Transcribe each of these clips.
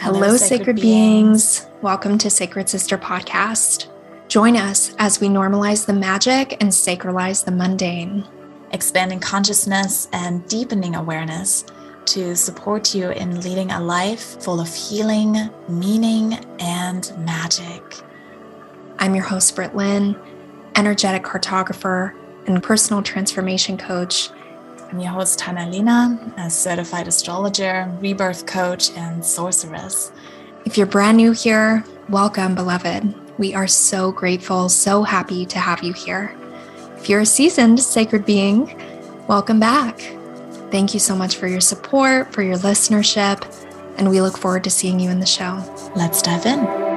Hello, sacred beings. beings. Welcome to Sacred Sister Podcast. Join us as we normalize the magic and sacralize the mundane, expanding consciousness and deepening awareness to support you in leading a life full of healing, meaning, and magic. I'm your host, Britt Lynn, energetic cartographer and personal transformation coach I'm your host, Tana Lina, a certified astrologer, rebirth coach, and sorceress. If you're brand new here, welcome, beloved. We are so grateful, so happy to have you here. If you're a seasoned sacred being, welcome back. Thank you so much for your support, for your listenership, and we look forward to seeing you in the show. Let's dive in.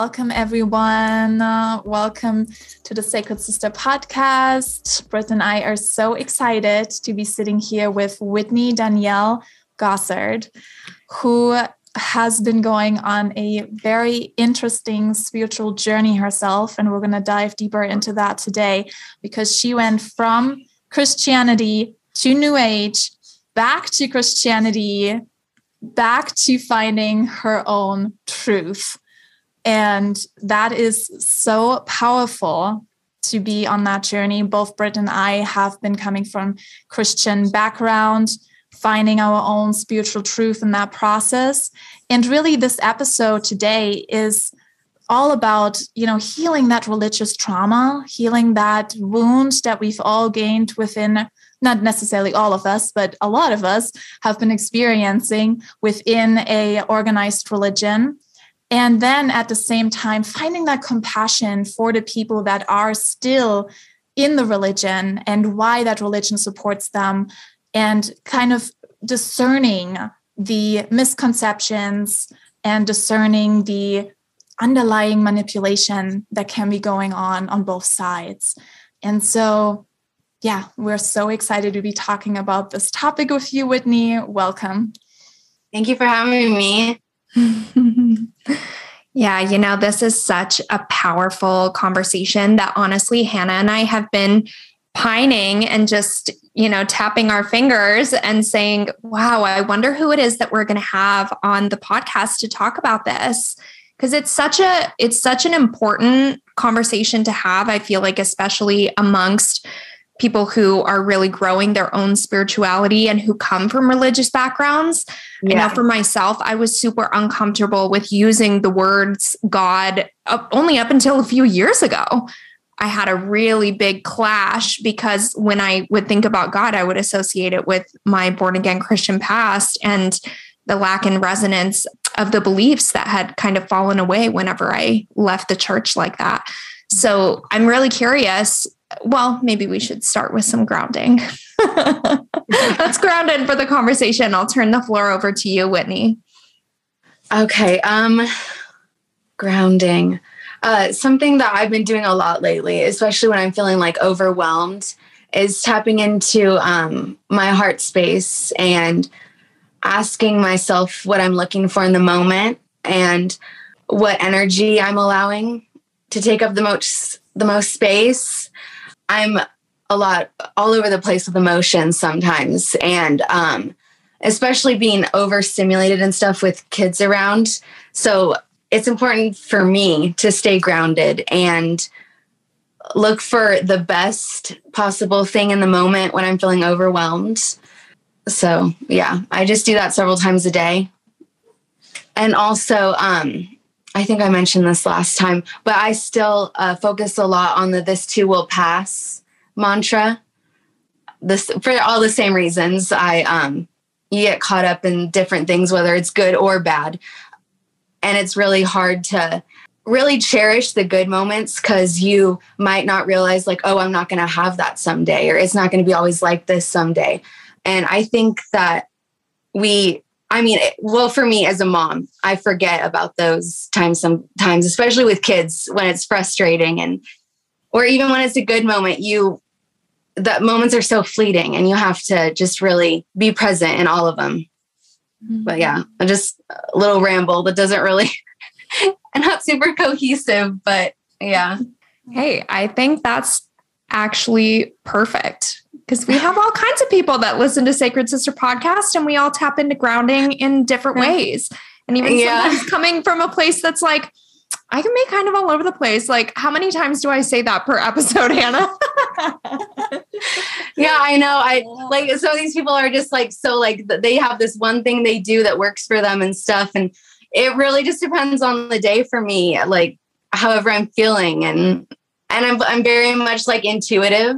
Welcome everyone. Uh, welcome to the Sacred Sister podcast. Britt and I are so excited to be sitting here with Whitney Danielle Gossard, who has been going on a very interesting spiritual journey herself. And we're going to dive deeper into that today because she went from Christianity to New Age, back to Christianity, back to finding her own truth. And that is so powerful to be on that journey. Both Britt and I have been coming from Christian background, finding our own spiritual truth in that process. And really, this episode today is all about you know healing that religious trauma healing that wound that we've all gained within not necessarily all of us but a lot of us have been experiencing within a organized religion and then at the same time finding that compassion for the people that are still in the religion and why that religion supports them and kind of discerning the misconceptions and discerning the underlying manipulation that can be going on on both sides. And so yeah we're so excited to be talking about this topic with you whitney. Welcome. Thank you for having me yeah, you know, this is such a powerful conversation that honestly, Hannah and I have been pining and just, you know, tapping our fingers and saying, wow, I wonder who it is that we're going to have on the podcast to talk about this. Because it's such a it's such an important conversation to have i feel like especially amongst people who are really growing their own spirituality and who come from religious backgrounds. Yeah. I know for myself, I was super uncomfortable with using the words God up, only up until a few years ago. I had a really big clash because when I would think about God, I would associate it with my born again Christian past and the lack in resonance of the beliefs that had kind of fallen away whenever I left the church like that. So I'm really curious well, maybe we should start with some grounding. Let's ground in for the conversation. I'll turn the floor over to you, Whitney. Okay. Um, grounding. Uh, something that I've been doing a lot lately, especially when I'm feeling like overwhelmed, is tapping into um, my heart space and asking myself what I'm looking for in the moment and what energy I'm allowing to take up the most the most space I'm a lot all over the place with emotions sometimes. And um, especially being overstimulated and stuff with kids around. So it's important for me to stay grounded and look for the best possible thing in the moment when I'm feeling overwhelmed. So, yeah, I just do that several times a day. And also, um, I think I mentioned this last time, but I still uh, focus a lot on the this too will pass mantra. This for all the same reasons. I um you get caught up in different things, whether it's good or bad. And it's really hard to really cherish the good moments because you might not realize, like, oh, I'm not going to have that someday, or it's not going to be always like this someday. And I think that we I mean, well, for me as a mom, I forget about those times sometimes, especially with kids when it's frustrating and, or even when it's a good moment, you, that moments are so fleeting and you have to just really be present in all of them. Mm-hmm. But yeah, just a little ramble that doesn't really, and not super cohesive, but yeah. Hey, I think that's actually perfect because we have all kinds of people that listen to Sacred Sister podcast and we all tap into grounding in different ways. And even yeah. sometimes coming from a place that's like, I can be kind of all over the place. Like, how many times do I say that per episode, Hannah? yeah, I know. I like so these people are just like so like they have this one thing they do that works for them and stuff. And it really just depends on the day for me, like however I'm feeling. And and I'm I'm very much like intuitive.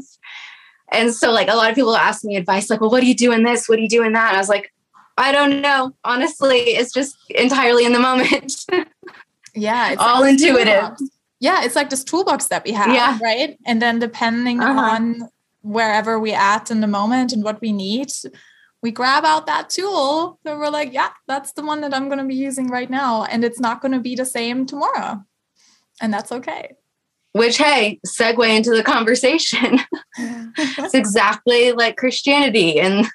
And so like a lot of people ask me advice, like, well, what do you do in this? What do you do in that? And I was like, I don't know. Honestly, it's just entirely in the moment. yeah. It's all like intuitive. Yeah. It's like this toolbox that we have. Yeah. Right. And then depending uh-huh. on wherever we at in the moment and what we need, we grab out that tool and we're like, yeah, that's the one that I'm going to be using right now. And it's not going to be the same tomorrow. And that's okay. Which, hey, segue into the conversation. it's exactly like Christianity and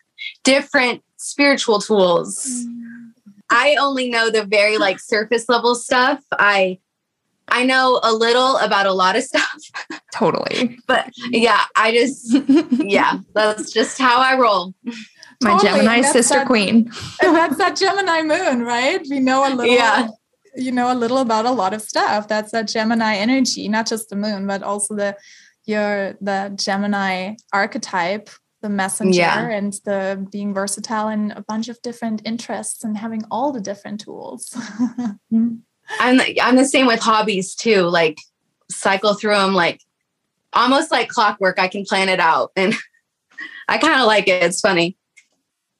different spiritual tools. Mm. I only know the very like surface level stuff. I I know a little about a lot of stuff. Totally. but yeah, I just yeah, that's just how I roll. My totally. Gemini sister that, queen. that's that Gemini moon, right? We know a little yeah. You know a little about a lot of stuff. That's that Gemini energy, not just the moon, but also the your the Gemini archetype the messenger yeah. and the being versatile in a bunch of different interests and having all the different tools. I'm I'm the same with hobbies too. Like cycle through them like almost like clockwork. I can plan it out and I kind of like it. It's funny.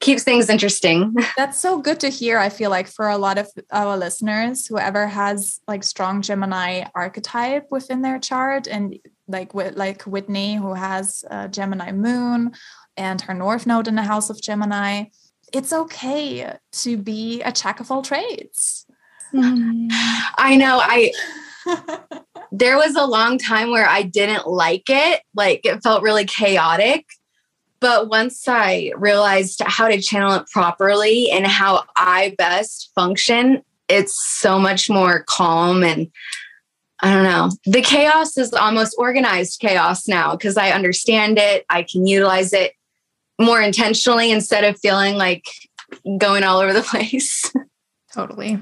Keeps things interesting. That's so good to hear. I feel like for a lot of our listeners, whoever has like strong Gemini archetype within their chart and like with like Whitney, who has a Gemini moon and her North Node in the house of Gemini. It's okay to be a jack of all trades. Mm. I know. I there was a long time where I didn't like it. Like it felt really chaotic. But once I realized how to channel it properly and how I best function, it's so much more calm and I don't know. The chaos is almost organized chaos now because I understand it. I can utilize it more intentionally instead of feeling like going all over the place. totally.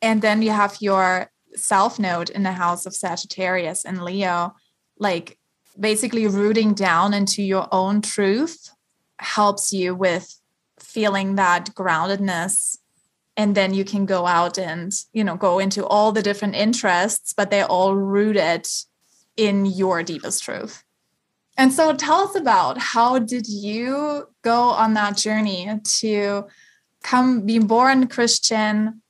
And then you have your South Node in the house of Sagittarius and Leo, like basically rooting down into your own truth helps you with feeling that groundedness. And then you can go out and you know go into all the different interests but they're all rooted in your deepest truth. And so tell us about how did you go on that journey to come be born christian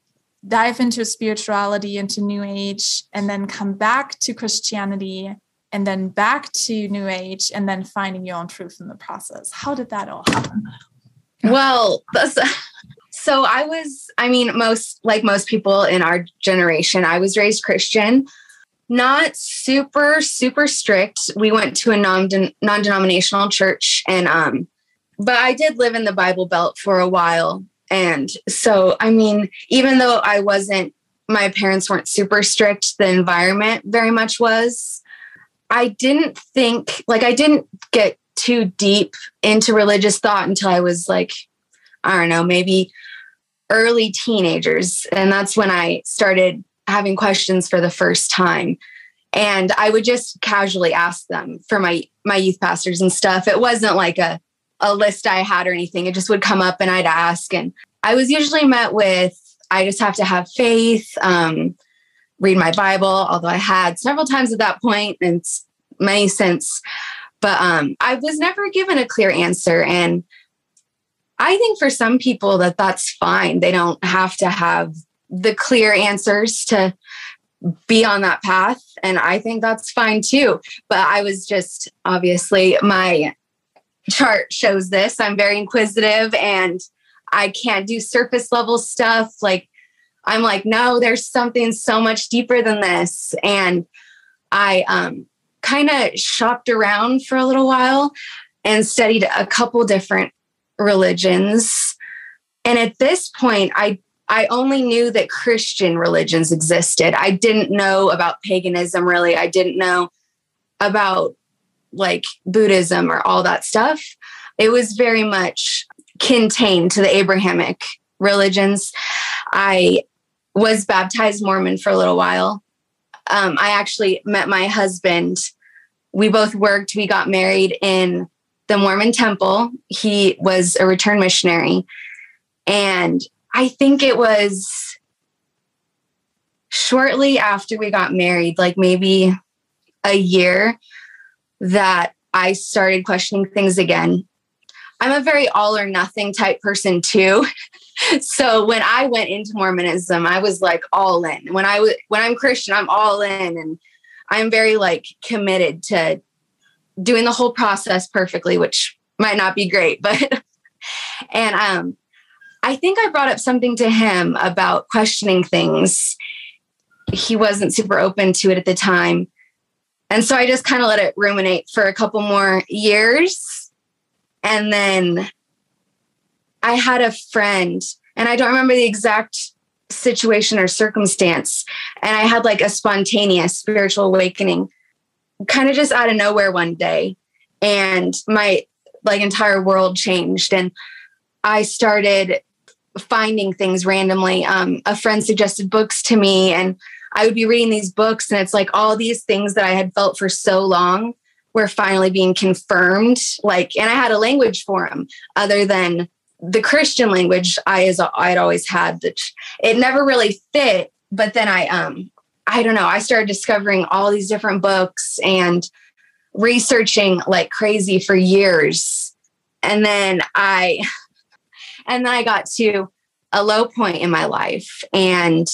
dive into spirituality into new age and then come back to christianity and then back to new age and then finding your own truth in the process how did that all happen well so I was, I mean, most like most people in our generation, I was raised Christian, not super, super strict. We went to a non non denominational church, and um, but I did live in the Bible Belt for a while, and so I mean, even though I wasn't, my parents weren't super strict. The environment very much was. I didn't think like I didn't get too deep into religious thought until I was like I don't know, maybe early teenagers. And that's when I started having questions for the first time. And I would just casually ask them for my my youth pastors and stuff. It wasn't like a a list I had or anything. It just would come up and I'd ask. And I was usually met with, I just have to have faith, um, read my Bible, although I had several times at that point and many since. But um, I was never given a clear answer. And I think for some people that that's fine. They don't have to have the clear answers to be on that path. And I think that's fine too. But I was just obviously my chart shows this. I'm very inquisitive and I can't do surface level stuff. Like, I'm like, no, there's something so much deeper than this. And I um, kind of shopped around for a little while and studied a couple different religions And at this point, I I only knew that Christian religions existed. I didn't know about paganism really. I didn't know about like Buddhism or all that stuff. It was very much contained to the Abrahamic religions. I was baptized Mormon for a little while. Um, I actually met my husband. We both worked, we got married in the Mormon temple. He was a return missionary. And I think it was shortly after we got married, like maybe a year, that I started questioning things again. I'm a very all or nothing type person too. so when I went into Mormonism, I was like all in. When I was when I'm Christian, I'm all in and I'm very like committed to doing the whole process perfectly, which might not be great, but and um I think I brought up something to him about questioning things. He wasn't super open to it at the time. And so I just kind of let it ruminate for a couple more years. And then I had a friend, and I don't remember the exact situation or circumstance. And I had like a spontaneous spiritual awakening, kind of just out of nowhere one day. And my like entire world changed. And I started finding things randomly. Um, a friend suggested books to me, and I would be reading these books, and it's like all these things that I had felt for so long were finally being confirmed. Like, and I had a language for them other than the Christian language I as I'd always had. That it never really fit. But then I, um, I don't know. I started discovering all these different books and researching like crazy for years, and then I and then I got to a low point in my life. And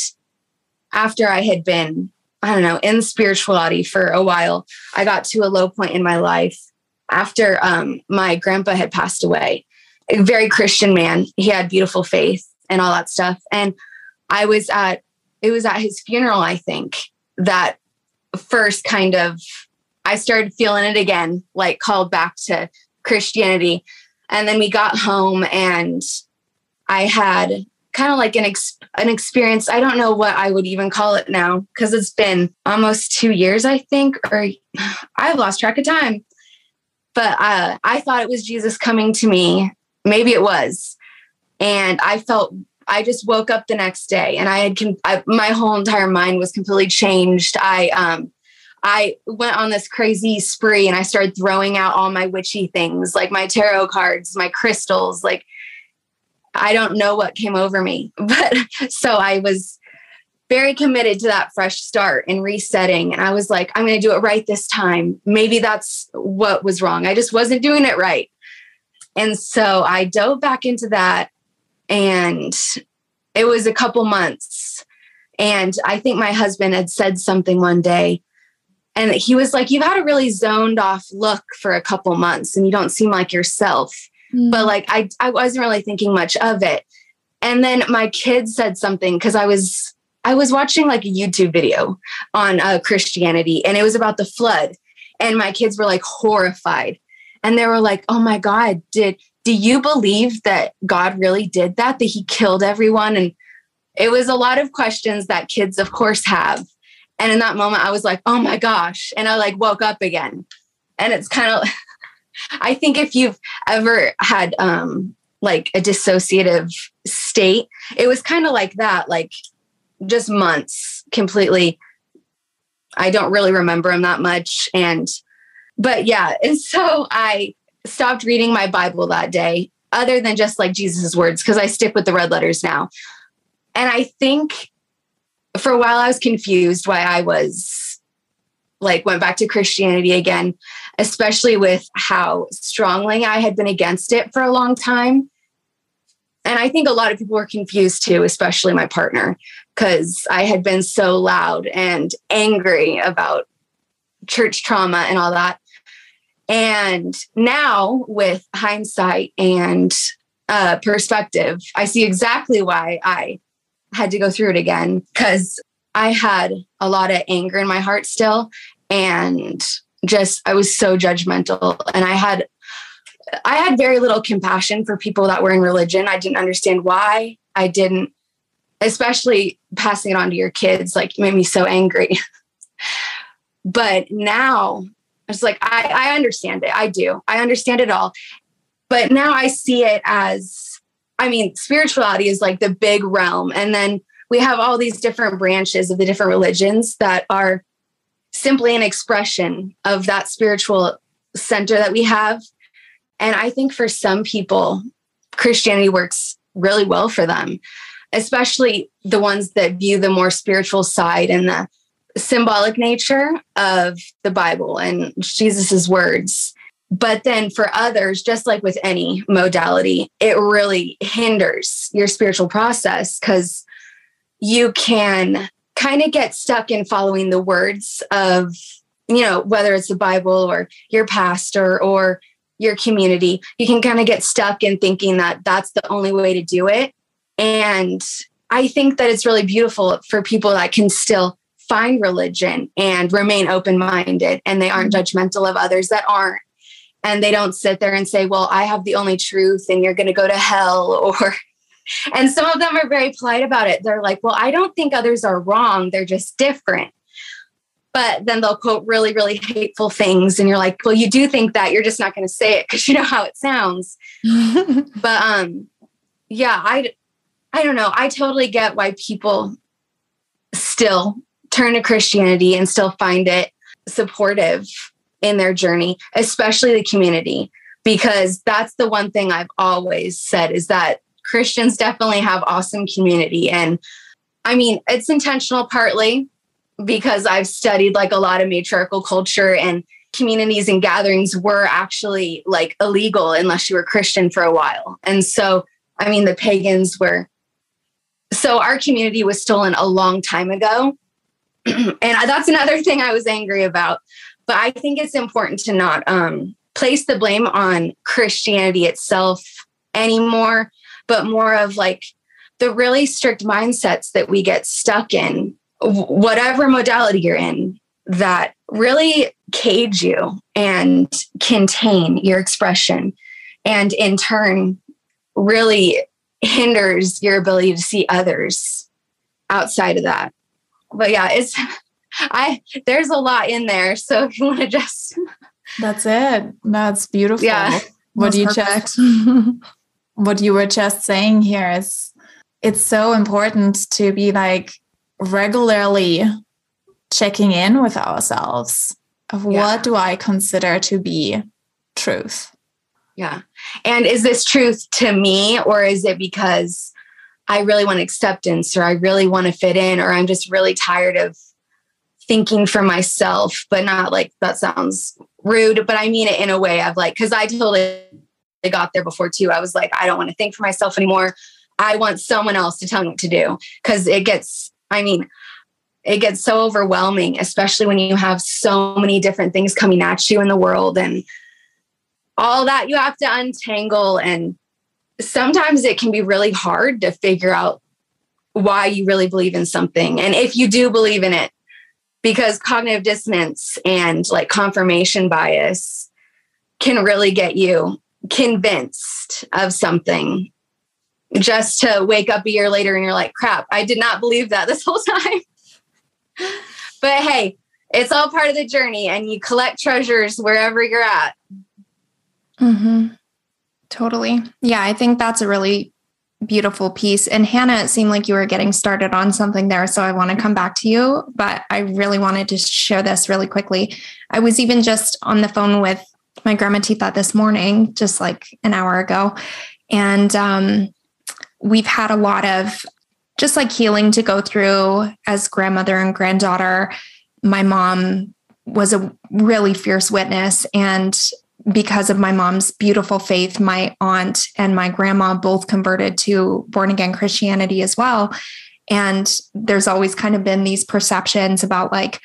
after I had been, I don't know, in spirituality for a while, I got to a low point in my life after um, my grandpa had passed away. A very Christian man. He had beautiful faith and all that stuff. And I was at, it was at his funeral, I think, that first kind of, I started feeling it again, like called back to Christianity. And then we got home and I had kind of like an ex- an experience. I don't know what I would even call it now because it's been almost two years, I think, or I've lost track of time. But uh, I thought it was Jesus coming to me. Maybe it was, and I felt. I just woke up the next day, and I had I, my whole entire mind was completely changed. I um, I went on this crazy spree, and I started throwing out all my witchy things, like my tarot cards, my crystals, like I don't know what came over me. But so I was very committed to that fresh start and resetting. And I was like, I'm going to do it right this time. Maybe that's what was wrong. I just wasn't doing it right. And so I dove back into that. And it was a couple months. And I think my husband had said something one day. And he was like, You've had a really zoned off look for a couple months and you don't seem like yourself mm. but like I, I wasn't really thinking much of it. And then my kids said something because I was I was watching like a YouTube video on uh, Christianity and it was about the flood. And my kids were like horrified. And they were like, oh my God, did do you believe that God really did that? That he killed everyone? And it was a lot of questions that kids, of course, have. And in that moment, I was like, oh my gosh. And I like woke up again. And it's kind of I think if you've ever had um, like a dissociative state, it was kind of like that, like just months completely. I don't really remember him that much. And, but yeah. And so I stopped reading my Bible that day, other than just like Jesus' words, because I stick with the red letters now. And I think for a while I was confused why I was like went back to Christianity again especially with how strongly I had been against it for a long time. And I think a lot of people were confused too, especially my partner, because I had been so loud and angry about church trauma and all that. And now, with hindsight and uh, perspective, I see exactly why I had to go through it again because I had a lot of anger in my heart still. And just I was so judgmental and I had I had very little compassion for people that were in religion. I didn't understand why. I didn't, especially passing it on to your kids, like made me so angry. but now it's like I, I understand it. I do. I understand it all. But now I see it as I mean, spirituality is like the big realm. And then we have all these different branches of the different religions that are simply an expression of that spiritual center that we have. And I think for some people, Christianity works really well for them, especially the ones that view the more spiritual side and the symbolic nature of the Bible and Jesus's words. But then for others, just like with any modality, it really hinders your spiritual process because you can kind of get stuck in following the words of, you know, whether it's the Bible or your pastor or your community. You can kind of get stuck in thinking that that's the only way to do it. And I think that it's really beautiful for people that can still find religion and remain open minded and they aren't mm-hmm. judgmental of others that aren't. And they don't sit there and say well i have the only truth and you're going to go to hell or and some of them are very polite about it. They're like well i don't think others are wrong. They're just different. But then they'll quote really really hateful things and you're like well you do think that. You're just not going to say it because you know how it sounds. But um yeah i i don't know. I totally get why people still turn to christianity and still find it supportive in their journey, especially the community, because that's the one thing I've always said is that Christians definitely have awesome community. And I mean, it's intentional partly because I've studied like a lot of matriarchal culture and communities and gatherings were actually like illegal unless you were Christian for a while. And so, I mean, the pagans were. So our community was stolen a long time ago. and that's another thing I was angry about but I think it's important to not um, place the blame on Christianity itself anymore, but more of like the really strict mindsets that we get stuck in, whatever modality you're in, that really cage you and contain your expression. And in turn, really hinders your ability to see others outside of that. But yeah, it's I there's a lot in there. So if you want to just That's it. That's beautiful. Yeah. What you just what you were just saying here is it's so important to be like regularly checking in with ourselves of yeah. what do I consider to be truth? Yeah. And is this truth to me or is it because I really want acceptance or I really want to fit in or I'm just really tired of thinking for myself, but not like that sounds rude, but I mean it in a way of like, because I totally got there before too. I was like, I don't want to think for myself anymore. I want someone else to tell me what to do because it gets, I mean, it gets so overwhelming, especially when you have so many different things coming at you in the world and all that you have to untangle. And sometimes it can be really hard to figure out why you really believe in something. And if you do believe in it, because cognitive dissonance and like confirmation bias can really get you convinced of something just to wake up a year later and you're like, crap, I did not believe that this whole time. but hey, it's all part of the journey and you collect treasures wherever you're at. Mm-hmm. Totally. Yeah, I think that's a really beautiful piece. And Hannah, it seemed like you were getting started on something there. So I want to come back to you, but I really wanted to share this really quickly. I was even just on the phone with my grandma Tita this morning, just like an hour ago. And um, we've had a lot of just like healing to go through as grandmother and granddaughter. My mom was a really fierce witness and because of my mom's beautiful faith, my aunt and my grandma both converted to born again Christianity as well. And there's always kind of been these perceptions about like,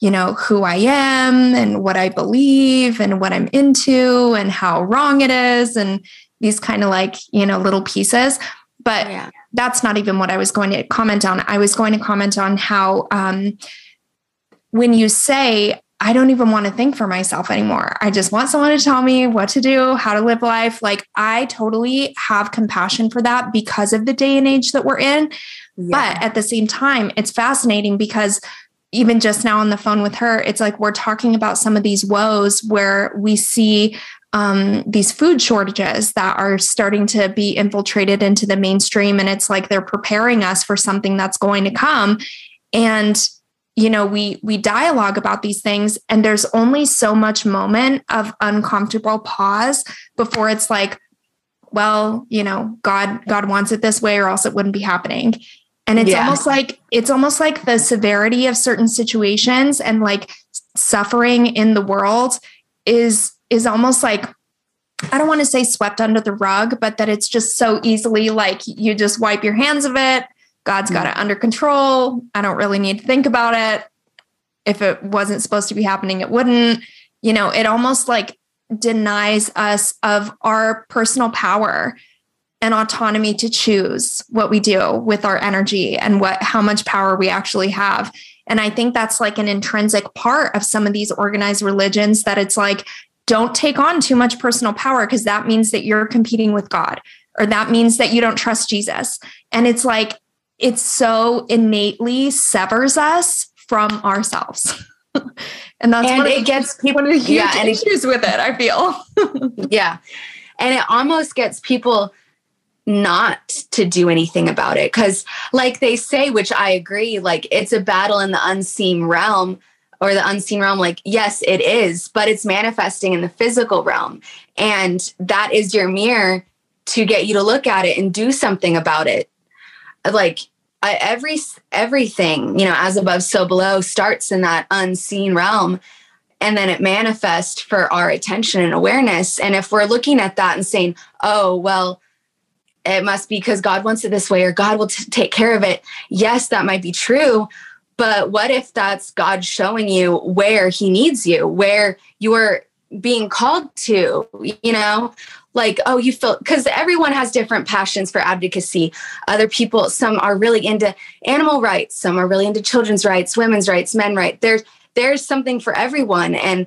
you know, who I am and what I believe and what I'm into and how wrong it is and these kind of like, you know, little pieces. But yeah. that's not even what I was going to comment on. I was going to comment on how um, when you say I don't even want to think for myself anymore. I just want someone to tell me what to do, how to live life. Like I totally have compassion for that because of the day and age that we're in. Yeah. But at the same time, it's fascinating because even just now on the phone with her, it's like we're talking about some of these woes where we see um, these food shortages that are starting to be infiltrated into the mainstream. And it's like they're preparing us for something that's going to come. And you know we we dialogue about these things and there's only so much moment of uncomfortable pause before it's like well you know god god wants it this way or else it wouldn't be happening and it's yeah. almost like it's almost like the severity of certain situations and like suffering in the world is is almost like I don't want to say swept under the rug, but that it's just so easily like you just wipe your hands of it God's got mm. it under control. I don't really need to think about it. If it wasn't supposed to be happening, it wouldn't. You know, it almost like denies us of our personal power and autonomy to choose what we do with our energy and what how much power we actually have. And I think that's like an intrinsic part of some of these organized religions that it's like don't take on too much personal power because that means that you're competing with God or that means that you don't trust Jesus. And it's like it so innately severs us from ourselves. and that's and it gets people huge yeah, and issues with it, I feel. yeah. And it almost gets people not to do anything about it. Cause like they say, which I agree, like it's a battle in the unseen realm or the unseen realm. Like, yes, it is, but it's manifesting in the physical realm. And that is your mirror to get you to look at it and do something about it like I, every everything you know as above so below starts in that unseen realm. And then it manifests for our attention and awareness. And if we're looking at that and saying oh well it must be because god wants it this way or god will t- take care of it. Yes that might be true. But what if that's god showing you where he needs you where you're being called to you know like oh you feel because everyone has different passions for advocacy. Other people some are really into animal rights some are really into children's rights women's rights men rights. There's there's something for everyone. And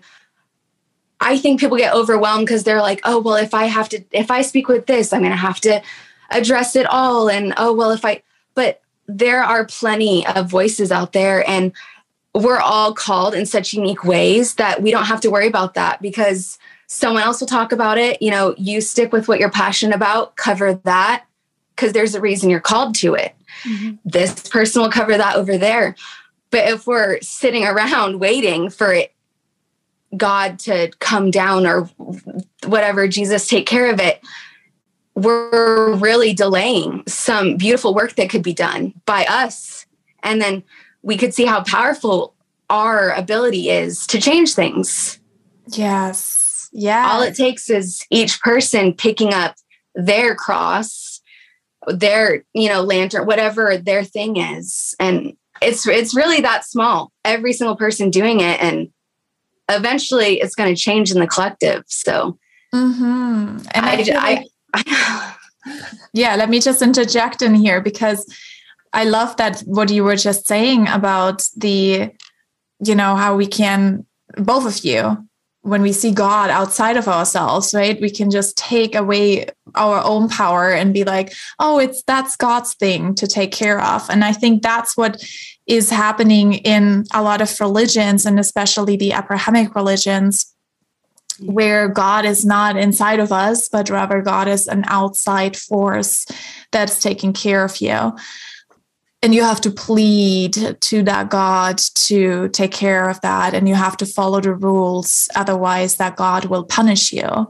i think people get overwhelmed because they're like oh well if i have to if i speak with this i'm going to have to address it all. And oh well if i but there are plenty of voices out there and we're all called in such unique ways that we don't have to worry about that because someone else will talk about it. You know, you stick with what you're passionate about, cover that because there's a reason you're called to it. Mm-hmm. This person will cover that over there. But if we're sitting around waiting for it, God to come down or whatever, Jesus take care of it, we're really delaying some beautiful work that could be done by us. And then we could see how powerful our ability is to change things. Yes. Yeah. All it takes is each person picking up their cross, their, you know, lantern, whatever their thing is. And it's it's really that small. Every single person doing it and eventually it's going to change in the collective. So mm-hmm. and I, I, I yeah, let me just interject in here because I love that what you were just saying about the, you know, how we can both of you when we see God outside of ourselves, right? We can just take away our own power and be like, oh, it's that's God's thing to take care of. And I think that's what is happening in a lot of religions and especially the Abrahamic religions where God is not inside of us, but rather God is an outside force that's taking care of you and you have to plead to that god to take care of that. And you have to follow the rules. Otherwise that god will punish you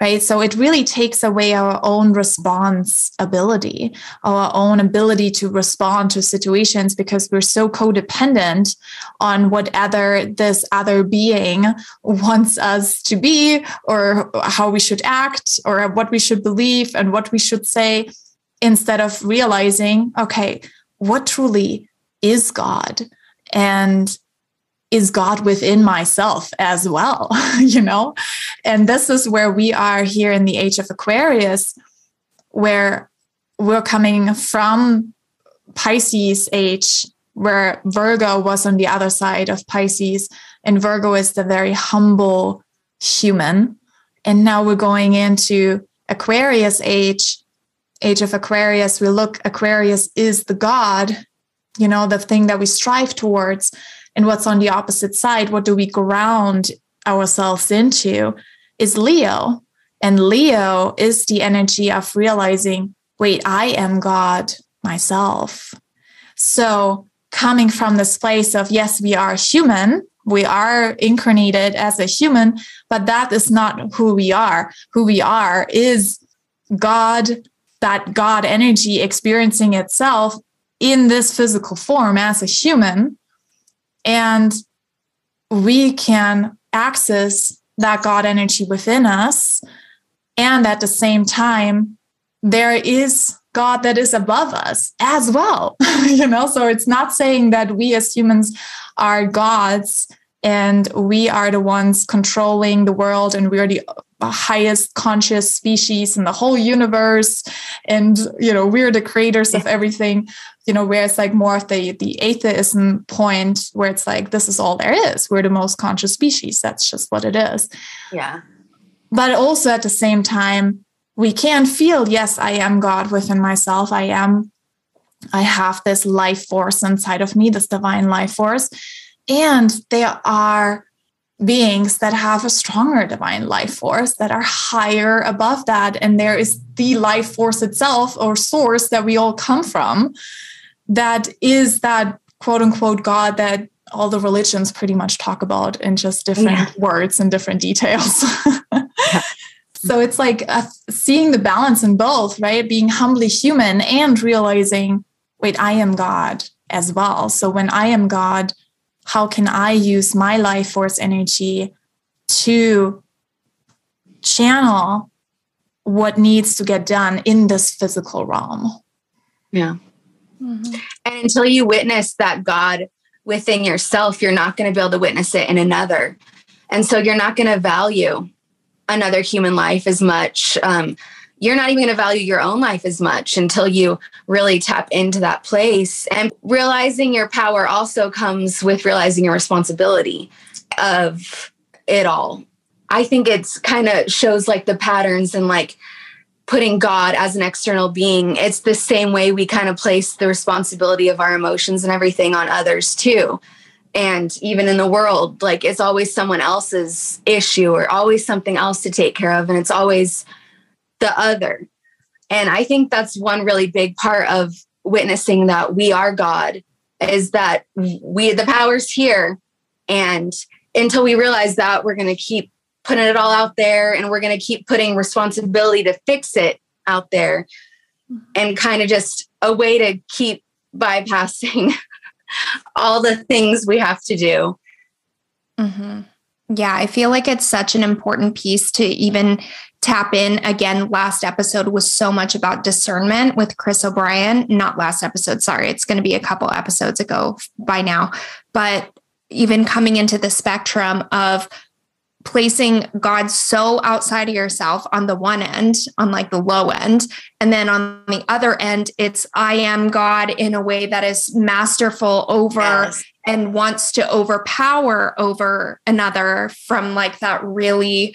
right? So it really takes away our own response ability our own ability to respond to situations because we're so codependent on whatever this other being wants us to be or how we should act or what we should believe and what we should say instead of realizing okay what truly is God and is God within myself as well, you know? And this is where we are here in the age of Aquarius, where we're coming from Pisces age, where Virgo was on the other side of Pisces. And Virgo is the very humble human. And now we're going into Aquarius age, age of Aquarius. We look, Aquarius is the God, you know, the thing that we strive towards. And what's on the opposite side? What do we ground ourselves into? Is Leo. And Leo is the energy of realizing, wait, I am God myself. So, coming from this place of, yes, we are human, we are incarnated as a human, but that is not who we are. Who we are is God, that God energy experiencing itself in this physical form as a human. And we can access that God energy within us. And at the same time, there is God that is above us as well. you know, so it's not saying that we as humans are gods and we are the ones controlling the world and we are the uh, highest conscious species in the whole universe. And you know we're the creators of everything you know where it's like more of the the atheism point where it's like this is all there is. We're the most conscious species. That's just what it is. Yeah. But also at the same time we can feel yes i am god within myself. I am i have this life force inside of me this divine life force and there are beings that have a stronger divine life force that are higher above that. And there is the life force itself or source that we all come from that is that quote unquote God that all the religions pretty much talk about in just different yeah. words and different details. So it's like uh, seeing the balance in both, right? Being humbly human and realizing, wait, I am God as well. So when I am God, how can I use my life force energy to channel what needs to get done in this physical realm? Yeah. Mm-hmm. And until you witness that God within yourself, you're not going to be able to witness it in another. And so you're not going to value another human life as much. Um, you're not even going to value your own life as much until you really tap into that place. And realizing your power also comes with realizing your responsibility of it all. I think it's kind of shows like the patterns and like putting God as an external being. It's the same way we kind of place the responsibility of our emotions and everything on others too. And even in the world, like it's always someone else's issue or always something else to take care of. And it's always the other. And I think that's one really big part of witnessing that we are God is that we, the power's here. And until we realize that, we're going to keep putting it all out there and we're going to keep putting responsibility to fix it out there and kind of just a way to keep bypassing all the things we have to do. Mm-hmm. Yeah, I feel like it's such an important piece to even tap in. Again last episode was so much about discernment with chris o'brien. Not last episode sorry it's going to be a couple episodes ago by now. But even coming into the spectrum of placing god so outside of yourself on the one end on like the low end and then on the other end it's i am god in a way that is masterful over yes. and wants to overpower over another from like that really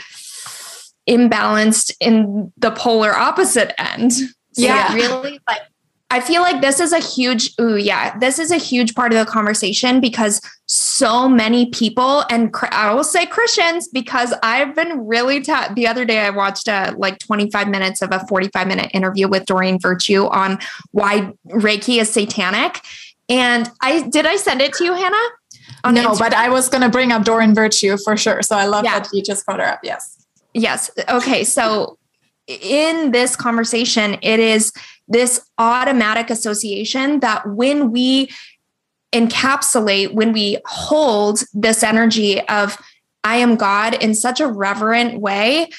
imbalanced in the polar opposite end. So yeah. really like I feel like this is a huge ooh yeah, this is a huge part of the conversation because so many people and I will say Christians because I've been really ta- the other day I watched a like 25 minutes of a 45 minute interview with Doreen Virtue on why Reiki is satanic and I did I send it to you Hannah? no, Instagram? but I was going to bring up Doreen Virtue for sure. So I love yeah. that you just brought her up. Yes. Yes. Okay. So in this conversation, it is this automatic association that when we encapsulate, when we hold this energy of I am God in such a reverent way,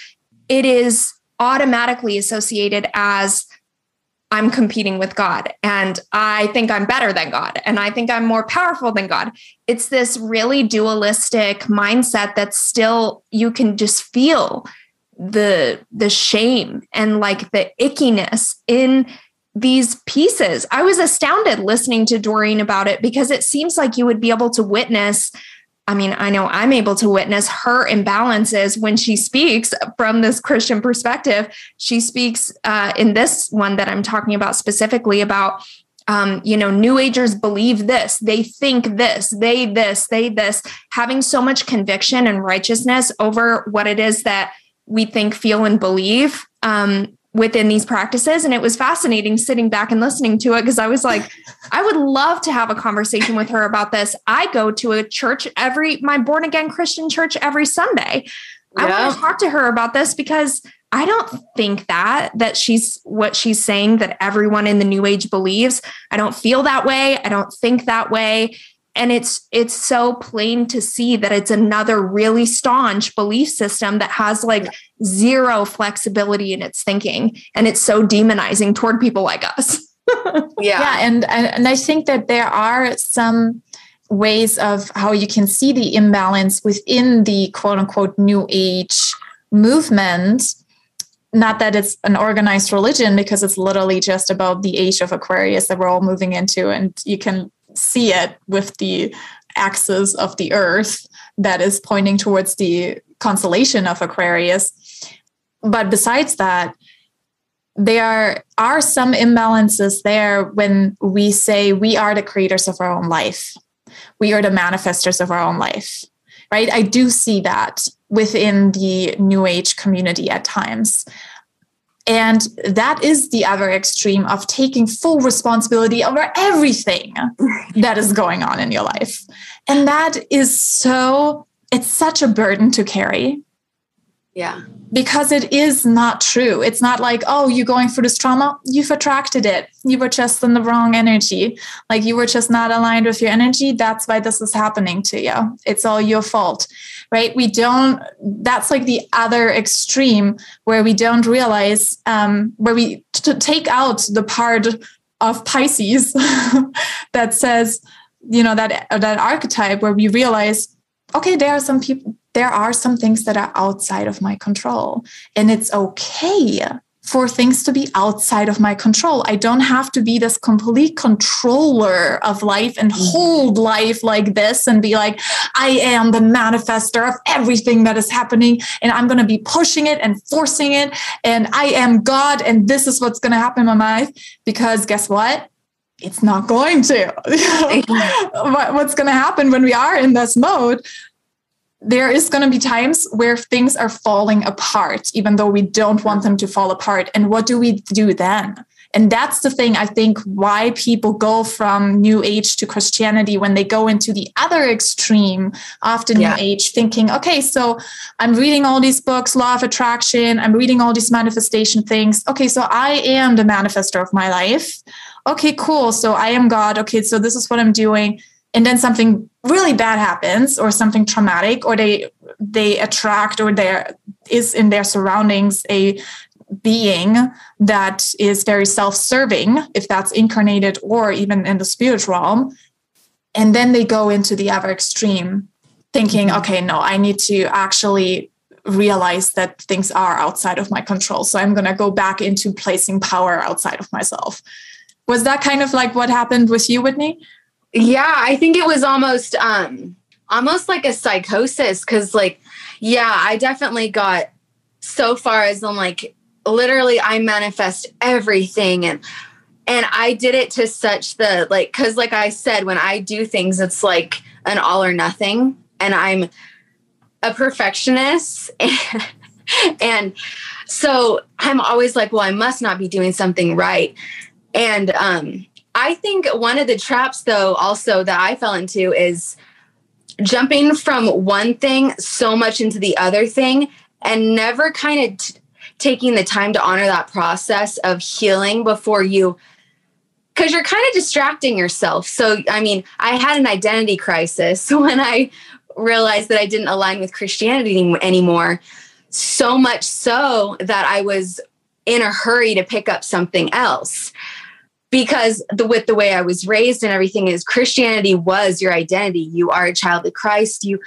it is automatically associated as I'm competing with God and I think I'm better than God and I think I'm more powerful than God. It's this really dualistic mindset that still you can just feel the the shame and like the ickiness in these pieces. I was astounded listening to Doreen about it because it seems like you would be able to witness. I mean, I know I'm able to witness her imbalances when she speaks from this Christian perspective. She speaks uh, in this one that I'm talking about specifically about um, you know, New Agers believe this, they think this, they this, they this, having so much conviction and righteousness over what it is that we think, feel, and believe um, within these practices. And it was fascinating sitting back and listening to it because I was like, I would love to have a conversation with her about this. I go to a church every, my born again Christian church every Sunday. Yeah. I want to talk to her about this because I don't think that that she's what she's saying that everyone in the new age believes. I don't feel that way. I don't think that way. And it's it's so plain to see that it's another really staunch belief system that has like zero flexibility in its thinking and it's so demonizing toward people like us. yeah. Yeah, and, and and I think that there are some ways of how you can see the imbalance within the quote unquote new age movement not that it's an organized religion because it's literally just about the age of Aquarius that we're all moving into. And you can see it with the axis of the earth that is pointing towards the constellation of Aquarius. But besides that, there are some imbalances there when we say we are the creators of our own life, we are the manifestors of our own life, right? I do see that within the new age community at times. And that is the other extreme of taking full responsibility over everything that is going on in your life. And that is so, it's such a burden to carry. Yeah because it is not true. It's not like, oh, you're going through this trauma, you've attracted it. You were just in the wrong energy. Like you were just not aligned with your energy. That's why this is happening to you. It's all your fault, right? We don't, that's like the other extreme where we don't realize, um, where we to take out the part of Pisces that says, you know, that, that archetype where we realize, okay, there are some people, there are some things that are outside of my control. And it's okay for things to be outside of my control. I don't have to be this complete controller of life and mm-hmm. hold life like this and be like, I am the manifester of everything that is happening. And I'm going to be pushing it and forcing it. And I am God. And this is what's going to happen in my life. Because guess what? It's not going to. what's going to happen when we are in this mode there is going to be times where things are falling apart, even though we don't want them to fall apart. And what do we do then? And that's the thing I think why people go from New Age to Christianity when they go into the other extreme after New yeah. Age, thinking, okay, so I'm reading all these books, Law of Attraction, I'm reading all these manifestation things. Okay, so I am the manifester of my life. Okay, cool. So I am God. Okay, so this is what I'm doing and then something really bad happens or something traumatic or they they attract or there is in their surroundings a being that is very self-serving if that's incarnated or even in the spirit realm. And then they go into the other extreme thinking mm-hmm. okay no i need to actually realize that things are outside of my control. So i'm going to go back into placing power outside of myself. Was that kind of like what happened with you whitney yeah, I think it was almost um almost like a psychosis cuz like yeah, I definitely got so far as I'm like literally I manifest everything and and I did it to such the like cuz like I said when I do things it's like an all or nothing and I'm a perfectionist and, and so I'm always like well I must not be doing something right and um I think one of the traps, though, also that I fell into is jumping from one thing so much into the other thing and never kind of t- taking the time to honor that process of healing before you because you're kind of distracting yourself. So i mean i had an identity crisis when i realized that i didn't align with christianity anymore. So much so that i was in a hurry to pick up something else because the with the way I was raised and everything is Christianity was your identity. You are a child of Christ. You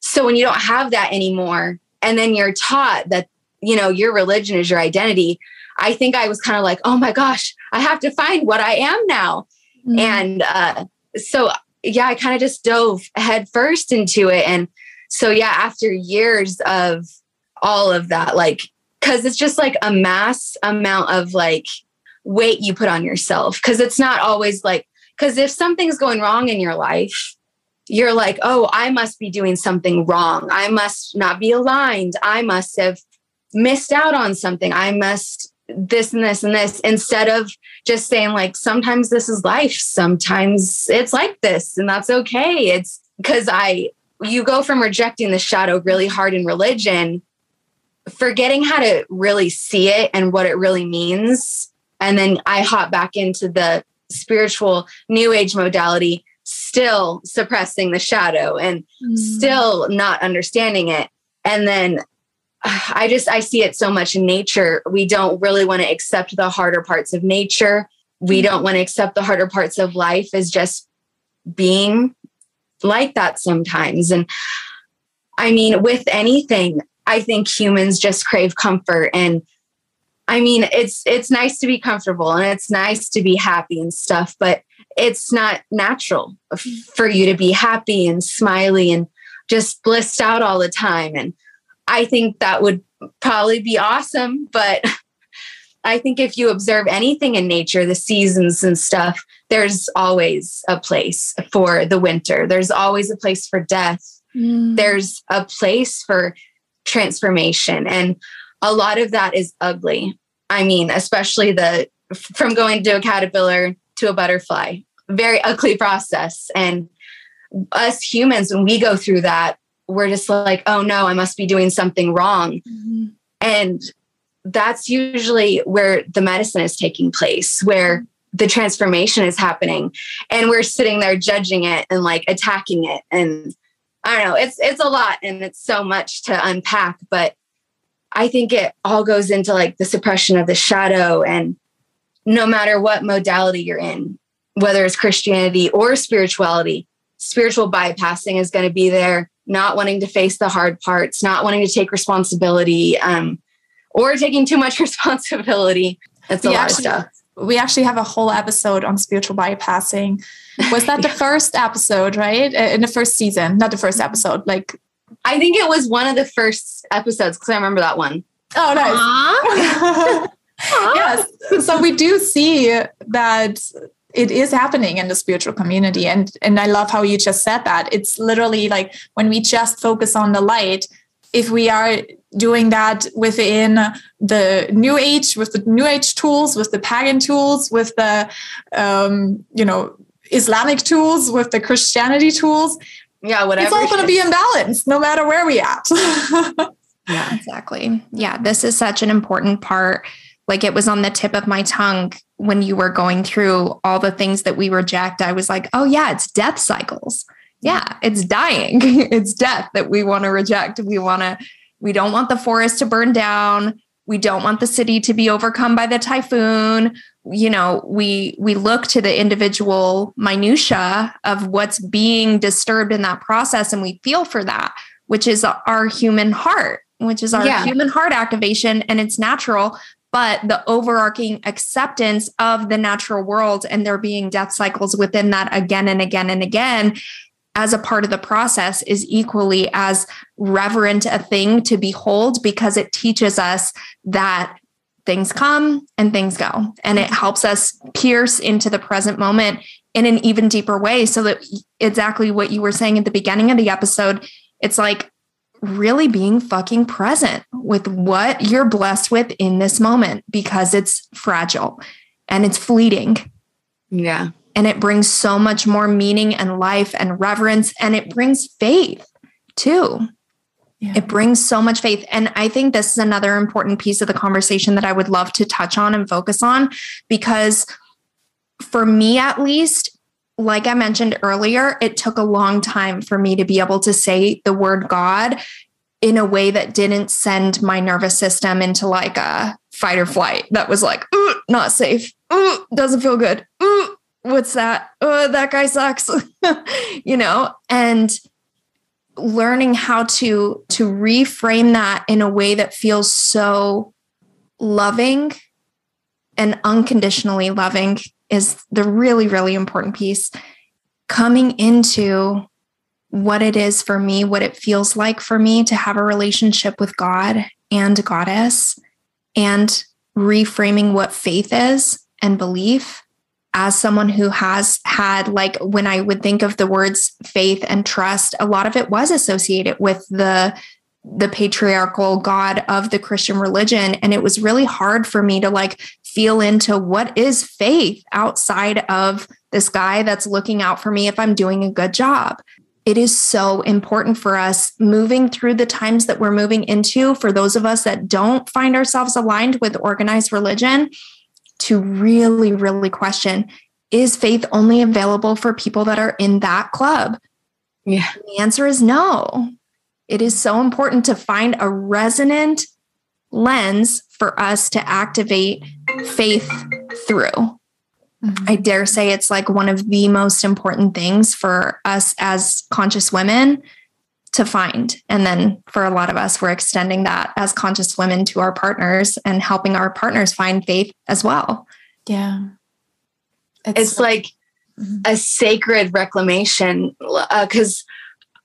so when you don't have that anymore, and then you're taught that you know your religion is your identity. I think I was kind of like, oh my gosh, I have to find what I am now. Mm-hmm. And uh, so, yeah, I kind of just dove head first into it. And so, yeah, after years of all of that, like, because it's just like a mass amount of like weight you put on yourself. Because it's not always like, because if something's going wrong in your life, you're like, oh, I must be doing something wrong. I must not be aligned. I must have missed out on something. I must this and this and this instead of just saying like sometimes this is life sometimes it's like this and that's okay it's because i you go from rejecting the shadow really hard in religion forgetting how to really see it and what it really means and then i hop back into the spiritual new age modality still suppressing the shadow and mm. still not understanding it and then I just I see it so much in nature. We don't really want to accept the harder parts of nature. We mm-hmm. don't want to accept the harder parts of life as just being like that sometimes. And I mean, with anything, I think humans just crave comfort and I mean, it's it's nice to be comfortable and it's nice to be happy and stuff, but it's not natural for you to be happy and smiley and just blissed out all the time and I think that would probably be awesome. But I think if you observe anything in nature, the seasons and stuff, there's always a place for the winter. There's always a place for death. Mm. There's a place for transformation. And a lot of that is ugly. I mean, especially the from going to a caterpillar to a butterfly, very ugly process. And us humans, when we go through that, we're just like, oh no, I must be doing something wrong. Mm-hmm. And that's usually where the medicine is taking place, where the transformation is happening. And we're sitting there judging it and like attacking it. And I don't know, it's it's a lot and it's so much to unpack, but I think it all goes into like the suppression of the shadow and no matter what modality you're in, whether it's Christianity or spirituality, spiritual bypassing is going to be there not wanting to face the hard parts, not wanting to take responsibility, um, or taking too much responsibility. It's a we lot actually, of stuff. We actually have a whole episode on spiritual bypassing. Was that the first episode, right? In the first season, not the first episode, like I think it was one of the first episodes because I remember that one. Oh, nice. yes. So we do see that it is happening in the spiritual community and and i love how you just said that it's literally like when we just focus on the light if we are doing that within the new age with the new age tools with the pagan tools with the um, you know islamic tools with the christianity tools yeah whatever it's all going to be in balance no matter where we at yeah exactly yeah this is such an important part like it was on the tip of my tongue when you were going through all the things that we reject. I was like, oh, yeah, it's death cycles. Yeah, it's dying. it's death that we want to reject. We want to, we don't want the forest to burn down. We don't want the city to be overcome by the typhoon. You know, we we look to the individual minutia of what's being disturbed in that process and we feel for that, which is our human heart which is our yeah. human heart activation and it's natural but the overarching acceptance of the natural world and there being death cycles within that again and again and again as a part of the process is equally as reverent a thing to behold because it teaches us that things come and things go and it helps us pierce into the present moment in an even deeper way so that exactly what you were saying at the beginning of the episode it's like really being fucking present with what you're blessed with in this moment because it's fragile and it's fleeting. Yeah. And it brings so much more meaning and life and reverence and it brings faith too. Yeah. It brings so much faith. And I think this is another important piece of the conversation that I would love to touch on and focus on because for me, at least, like I mentioned earlier, it took a long time for me to be able to say the word God in a way that didn't send my nervous system into like a fight or flight that was like, not safe. Ooh, doesn't feel good. What's that? Oh, that guy sucks. you know, and learning how to to reframe that in a way that feels so loving and unconditionally loving is the really, really important piece. Coming into what it is for me, what it feels like for me to have a relationship with God and Goddess, and reframing what faith is and belief as someone who has had like when i would think of the words faith and trust a lot of it was associated with the the patriarchal god of the christian religion. And it was really hard for me to like feel into what is faith outside of this guy that's looking out for me if i'm doing a good job. It is so important for us moving through the times that we're moving into. For those of us that don't find ourselves aligned with organized religion to really, really question is faith only available for people that are in that club? Yeah. And the answer is no. It is so important to find a resonant lens for us to activate faith through. Mm-hmm. I dare say it's like one of the most important things for us as conscious women to find. And then for a lot of us, we're extending that as conscious women to our partners and helping our partners find faith as well. Yeah. It's, it's like mm-hmm. a sacred reclamation because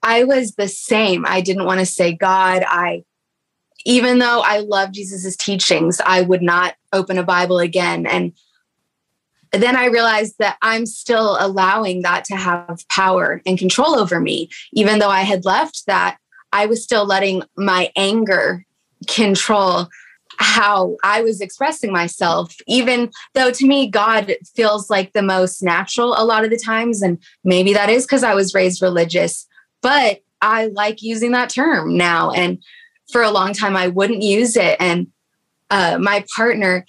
uh, I was the same. I didn't want to say, God, I, even though I love Jesus's teachings, I would not open a Bible again. And then I realized that I'm still allowing that to have power and control over me. Even though I had left that, I was still letting my anger control how I was expressing myself, even though to me, God feels like the most natural a lot of the times. And maybe that is because I was raised religious, but I like using that term now. And for a long time, I wouldn't use it. And uh, my partner,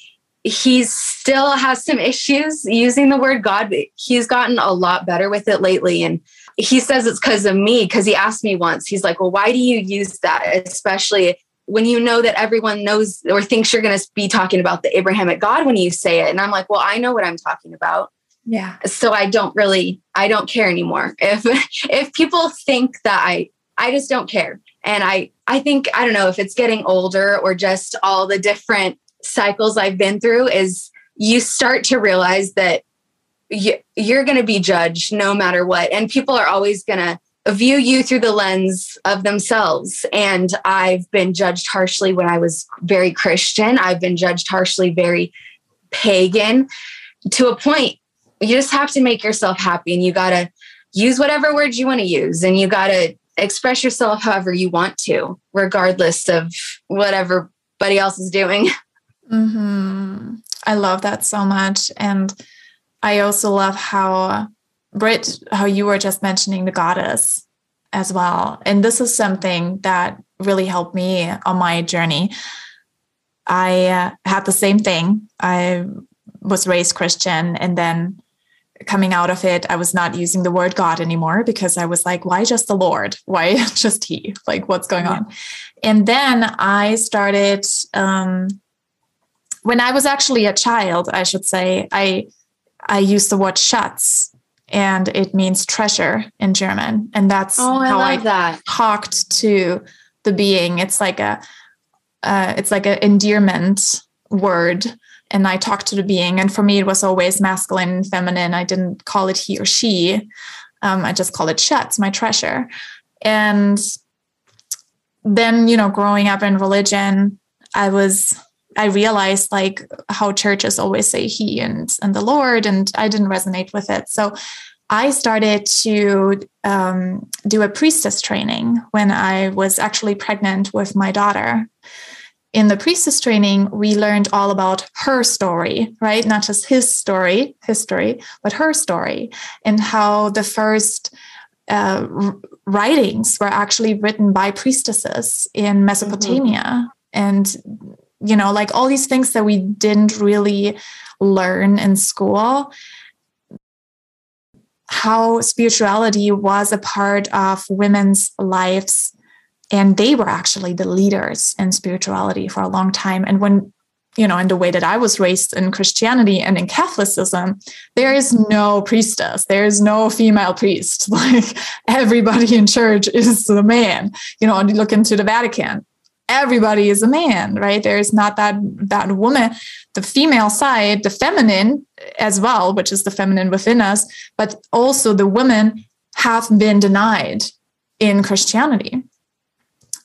he still has some issues using the word God, but he's gotten a lot better with it lately. And he says it's because of me, because he asked me once, he's like, Well, why do you use that? Especially when you know that everyone knows or thinks you're going to be talking about the Abrahamic God when you say it. And I'm like, Well, I know what I'm talking about. Yeah. So I don't really, I don't care anymore. If if people think that I I just don't care. And I I think I don't know if it's getting older or just all the different cycles I've been through is you start to realize that you're going to be judged no matter what. And people are always going to view you through the lens of themselves. And I've been judged harshly when I was very Christian. I've been judged harshly, very pagan to a point. You just have to make yourself happy and you got to use whatever words you want to use and you got to express yourself however you want to, regardless of whatever everybody else is doing. Mm-hmm. I love that so much. And I also love how, Britt, how you were just mentioning the goddess as well. And this is something that really helped me on my journey. I uh, had the same thing. I was raised Christian and then coming out of it, I was not using the word God anymore because I was like, why just the Lord? Why just He? Like, what's going on? And then I started um, when I was actually a child, I should say, I I used the word Schatz and it means treasure in German. And that's oh, I how I that. talked to the being. It's like a uh, it's like an endearment word. And I talked to the being. And for me, it was always masculine, feminine. I didn't call it he or she. Um, I just call it Schatz, my treasure. And then, you know, growing up in religion, I was I realized like how churches always say he and and the Lord, and I didn't resonate with it. So I started to um, do a priestess training when I was actually pregnant with my daughter. In the priestess training, we learned all about her story, right? Not just his story, history, but her story, and how the first uh, writings were actually written by priestesses in Mesopotamia. Mm-hmm. And you know, like all these things that we didn't really learn in school. How spirituality was a part of women's lives. And they were actually the leaders in spirituality for a long time. And when, you know, in the way that I was raised in Christianity and in Catholicism, there is no priestess, there is no female priest. Like everybody in church is the man, you know, and you look into the Vatican everybody is a man right? There's not that that woman the female side the feminine as well which is the feminine within us but also the women have been denied in christianity.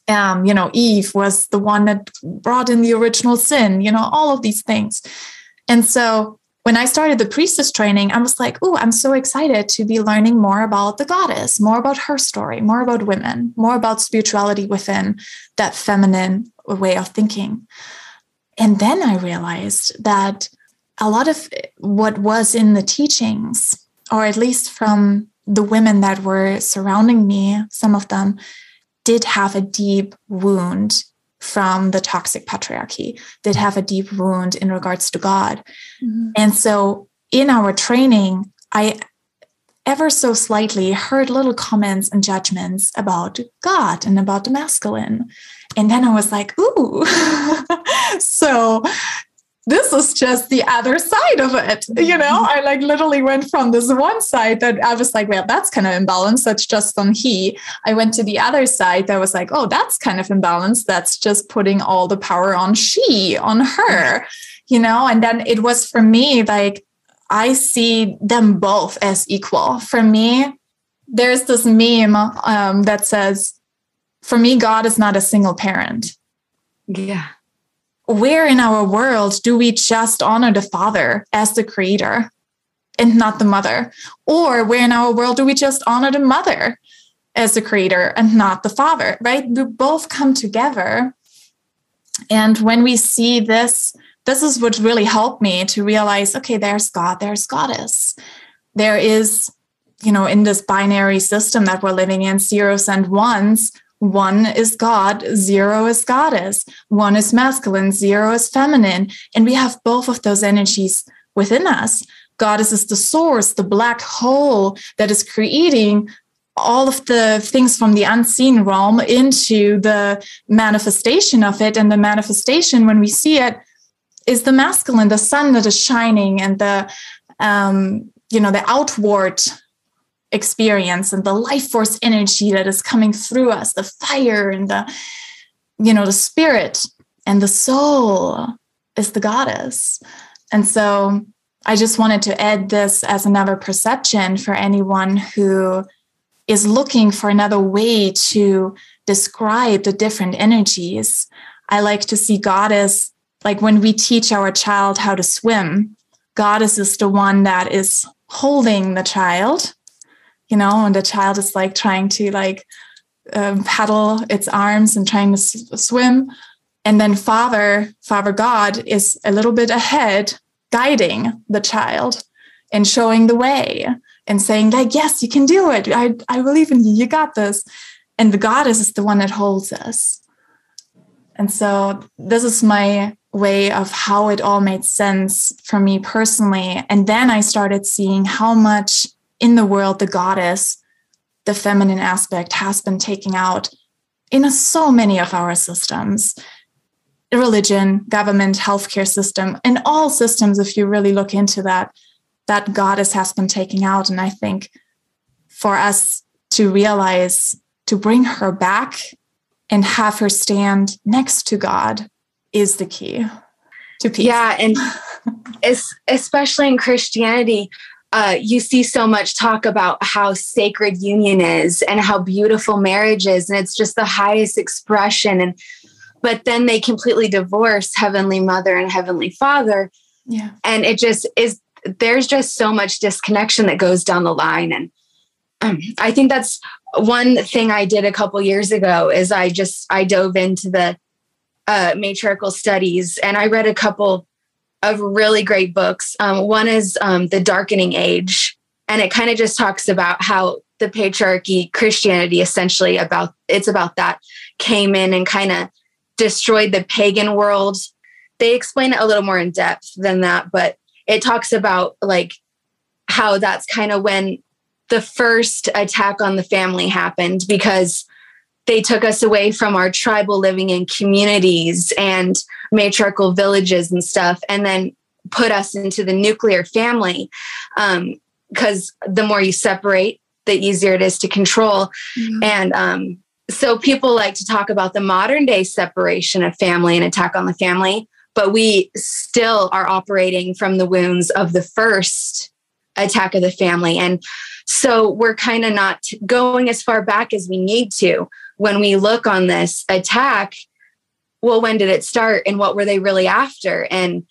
Um, you know eve was the one that brought in the original sin you know all of these things. And so when I started the priestess training, I was like, oh, I'm so excited to be learning more about the goddess, more about her story, more about women, more about spirituality within that feminine way of thinking. And then I realized that a lot of what was in the teachings, or at least from the women that were surrounding me, some of them did have a deep wound from the toxic patriarchy that have a deep wound in regards to God. Mm-hmm. And so in our training, I ever so slightly heard little comments and judgments about God and about the masculine. And then I was like, ooh. so this is just the other side of it. You know, mm-hmm. I like literally went from this one side that I was like, well, that's kind of imbalanced. That's just on he. I went to the other side that was like, oh, that's kind of imbalanced. That's just putting all the power on she, on her, you know? And then it was for me, like, I see them both as equal. For me, there's this meme um, that says, for me, God is not a single parent. Yeah where in our world do we just honor the father as the creator and not the mother? Or where in our world do we just honor the mother as the creator and not the father, right? We both come together. And when we see this, this is what really helped me to realize okay, there's God, there's goddess. There is, you know, in this binary system that we're living in, zeros and ones, one is God, zero is goddess. One is masculine, zero is feminine. And we have both of those energies within us. Goddess is the source, the black hole that is creating all of the things from the unseen realm into the manifestation of it. And the manifestation, when we see it, is the masculine, the sun that is shining and the um, you know, the outward experience and the life force energy that is coming through us the fire and the you know the spirit and the soul is the goddess. And so i just wanted to add this as another perception for anyone who is looking for another way to describe the different energies. I like to see goddess like when we teach our child how to swim goddess is the one that is holding the child you know, and the child is like trying to like um, paddle its arms and trying to s- swim. And then Father, Father God is a little bit ahead, guiding the child and showing the way and saying, like, yes, you can do it. I, I believe in you. You got this. And the goddess is the one that holds us. And so this is my way of how it all made sense for me personally. And then I started seeing how much in the world, the goddess, the feminine aspect has been taken out in so many of our systems religion, government, healthcare system, in all systems, if you really look into that, that goddess has been taken out. And I think for us to realize to bring her back and have her stand next to God is the key to peace. Yeah. And especially in Christianity, uh, you see so much talk about how sacred union is and how beautiful marriage is, and it's just the highest expression. And but then they completely divorce Heavenly Mother and Heavenly Father. Yeah. And it just is there's just so much disconnection that goes down the line. And um, I think that's one thing I did a couple years ago is I just I dove into the uh, matriarchal studies and I read a couple of really great books. Um, one is um, The Darkening Age, and it kind of just talks about how the patriarchy, Christianity, essentially about it's about that came in and kind of destroyed the pagan world. They explain it a little more in depth than that, but it talks about like how that's kind of when the first attack on the family happened because they took us away from our tribal living in communities and matriarchal villages and stuff, and then put us into the nuclear family. Because um, the more you separate, the easier it is to control. Mm-hmm. And um, so people like to talk about the modern day separation of family and attack on the family, but we still are operating from the wounds of the first attack of the family. And so we're kind of not going as far back as we need to when we look on this attack. Well, when did it start and what were they really after? And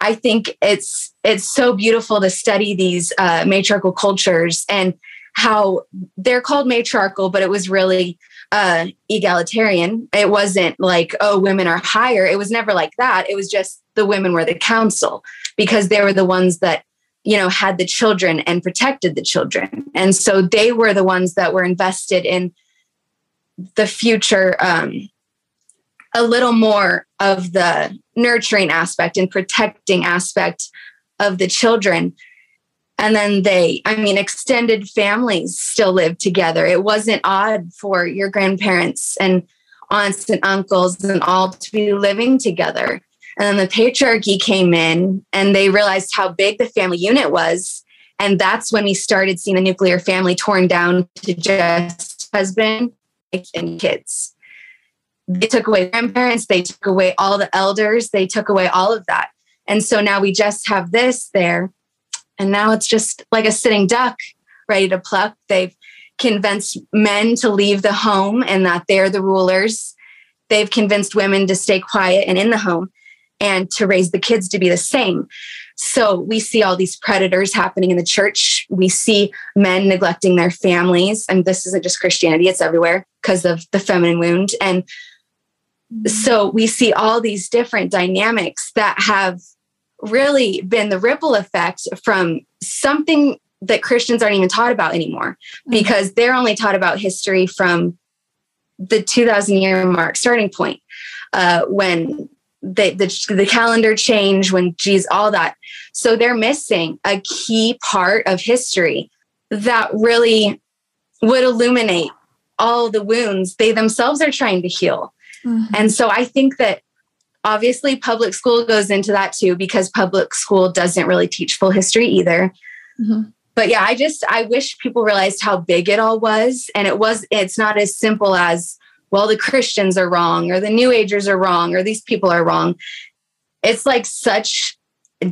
I think it's it's so beautiful to study these uh, matriarchal cultures and how they're called matriarchal, but it was really uh, egalitarian. It wasn't like, oh, women are higher. It was never like that. It was just the women were the council because they were the ones that, you know, had the children and protected the children. And so they were the ones that were invested in the future, um, a little more of the nurturing aspect and protecting aspect of the children. And then they i mean extended families still lived together. It wasn't odd for your grandparents and aunts and uncles and all to be living together. And then the patriarchy came in and they realized how big the family unit was. And that's when we started seeing the nuclear family torn down to just husband and kids they took away grandparents they took away all the elders they took away all of that and so now we just have this there and now it's just like a sitting duck ready to pluck. They've convinced men to leave the home and that they're the rulers. They've convinced women to stay quiet and in the home and to raise the kids to be the same. So we see all these predators happening in the church. We see men neglecting their families. And this isn't just Christianity, it's everywhere because of the feminine wound. And so we see all these different dynamics that have really been the ripple effect from something that Christians aren't even taught about anymore mm-hmm. because they're only taught about history from the 2000 year mark starting point uh, when the, the, the calendar change when geez all that so they're missing a key part of history that really would illuminate all the wounds they themselves are trying to heal mm-hmm. and so i think that Obviously, public school goes into that too because public school doesn't really teach full history either. Mm-hmm. But yeah, I just I wish people realized how big it all was, and it was. It's not as simple as well the Christians are wrong or the New Agers are wrong or these people are wrong. It's like such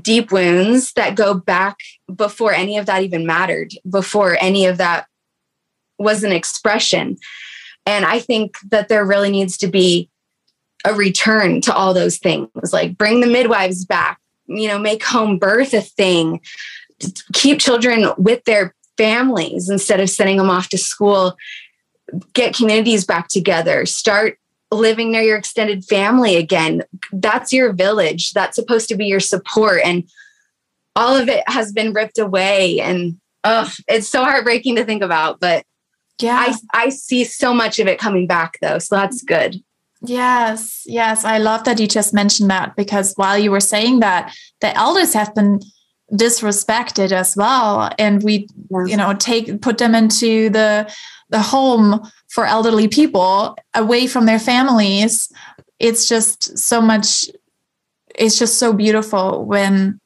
deep wounds that go back before any of that even mattered, before any of that was an expression. And I think that there really needs to be a return to all those things like bring the midwives back you know make home birth a thing keep children with their families instead of sending them off to school get communities back together start living near your extended family again. That's your village. That's supposed to be your support. And all of it has been ripped away. And oh it's so heartbreaking to think about but yeah I, I see so much of it coming back though so that's good Yes, yes. I love that you just mentioned that because while you were saying that, the elders have been disrespected as well. And we, you know, take put them into the the home for elderly people away from their families. It's just so much it's just so beautiful when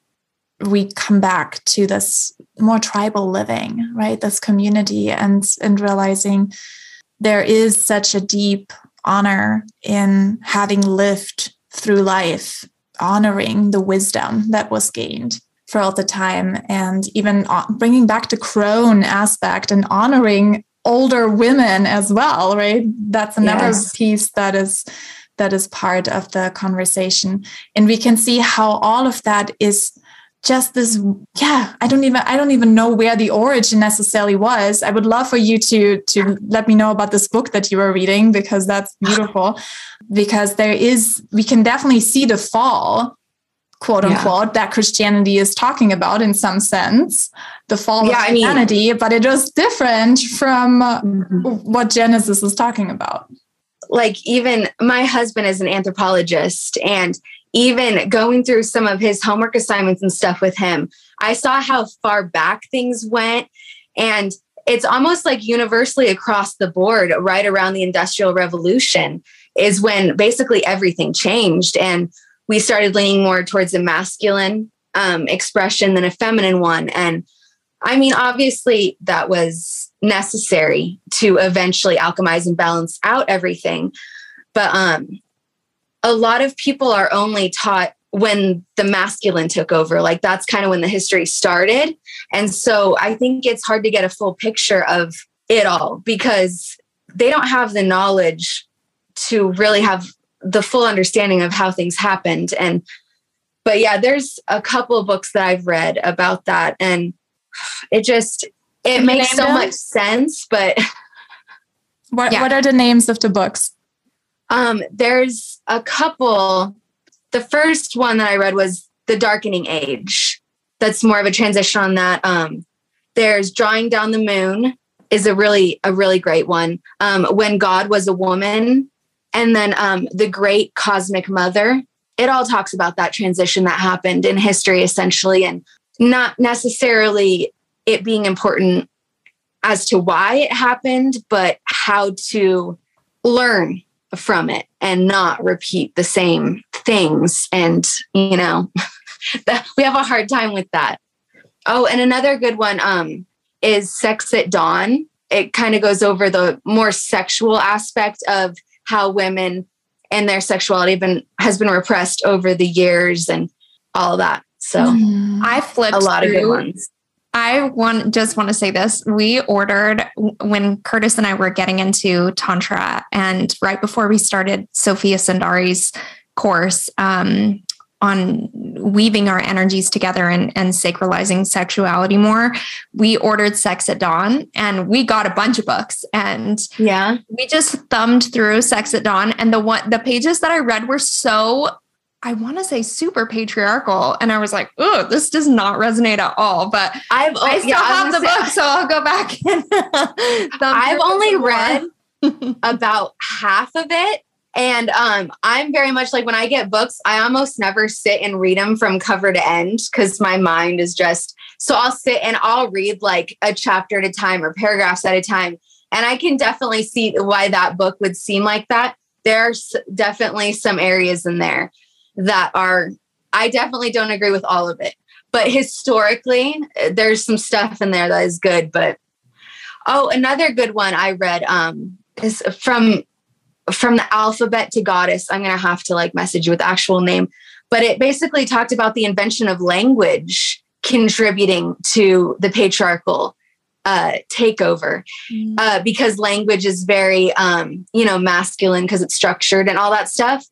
we come back to this more tribal living, right? This community and and realizing there is such a deep honor in having lived through life, honoring the wisdom that was gained throughout the time, and even uh, bringing back the crone aspect and honoring older women as well. Right, that's another yes. piece that is that is part of the conversation, and we can see how all of that is just this yeah i don't even i don't even know where the origin necessarily was i would love for you to to let me know about this book that you were reading because that's beautiful because there is we can definitely see the fall quote unquote yeah. that christianity is talking about in some sense the fall yeah, of humanity I mean, but it was different from mm-hmm. what genesis is talking about like even my husband is an anthropologist and even going through some of his homework assignments and stuff with him, I saw how far back things went. And it's almost like universally across the board, right around the Industrial Revolution, is when basically everything changed. And we started leaning more towards a masculine um, expression than a feminine one. And I mean, obviously, that was necessary to eventually alchemize and balance out everything. But um, a lot of people are only taught when the masculine took over. Like that's kind of when the history started. And so I think it's hard to get a full picture of it all because they don't have the knowledge to really have the full understanding of how things happened. And, but yeah, there's a couple of books that I've read about that. And it just, it makes so them? much sense. But what, yeah. what are the names of the books? Um, there's a couple. The first one that I read was The Darkening Age. That's more of a transition on that. Um, there's Drawing Down the Moon is a really a really great one. Um, when God was a woman, and then um, the Great Cosmic Mother. It all talks about that transition that happened in history, essentially, and not necessarily it being important as to why it happened, but how to learn from it and not repeat the same things. And, you know, we have a hard time with that. Oh, and another good one um, is Sex at Dawn. It kind of goes over the more sexual aspect of how women and their sexuality been has been repressed over the years and all that. So mm. I flipped a lot through, of good ones. I want just want to say this. We ordered when Curtis and I were getting into Tantra, and right before we started Sofia Sundari's course um, on weaving our energies together and, and sacralizing sexuality more, we ordered Sex at Dawn and we got a bunch of books. And yeah, we just thumbed through Sex at Dawn, and the one the pages that I read were so I want to say super patriarchal. And I was like, oh, this does not resonate at all. But I've I still yeah, have the say, book, so I'll go back and I've only read about half of it. And um, I'm very much like when I get books, I almost never sit and read them from cover to end because my mind is just so I'll sit and I'll read like a chapter at a time or paragraphs at a time. And I can definitely see why that book would seem like that. There's definitely some areas in there that are, I definitely don't agree with all of it. But historically, there's some stuff in there that is good. But oh, another good one I read um, is from from the alphabet to goddess. I'm gonna have to like message you with the actual name, but it basically talked about the invention of language contributing to the patriarchal uh, takeover mm. uh, because language is very um, you know masculine because it's structured and all that stuff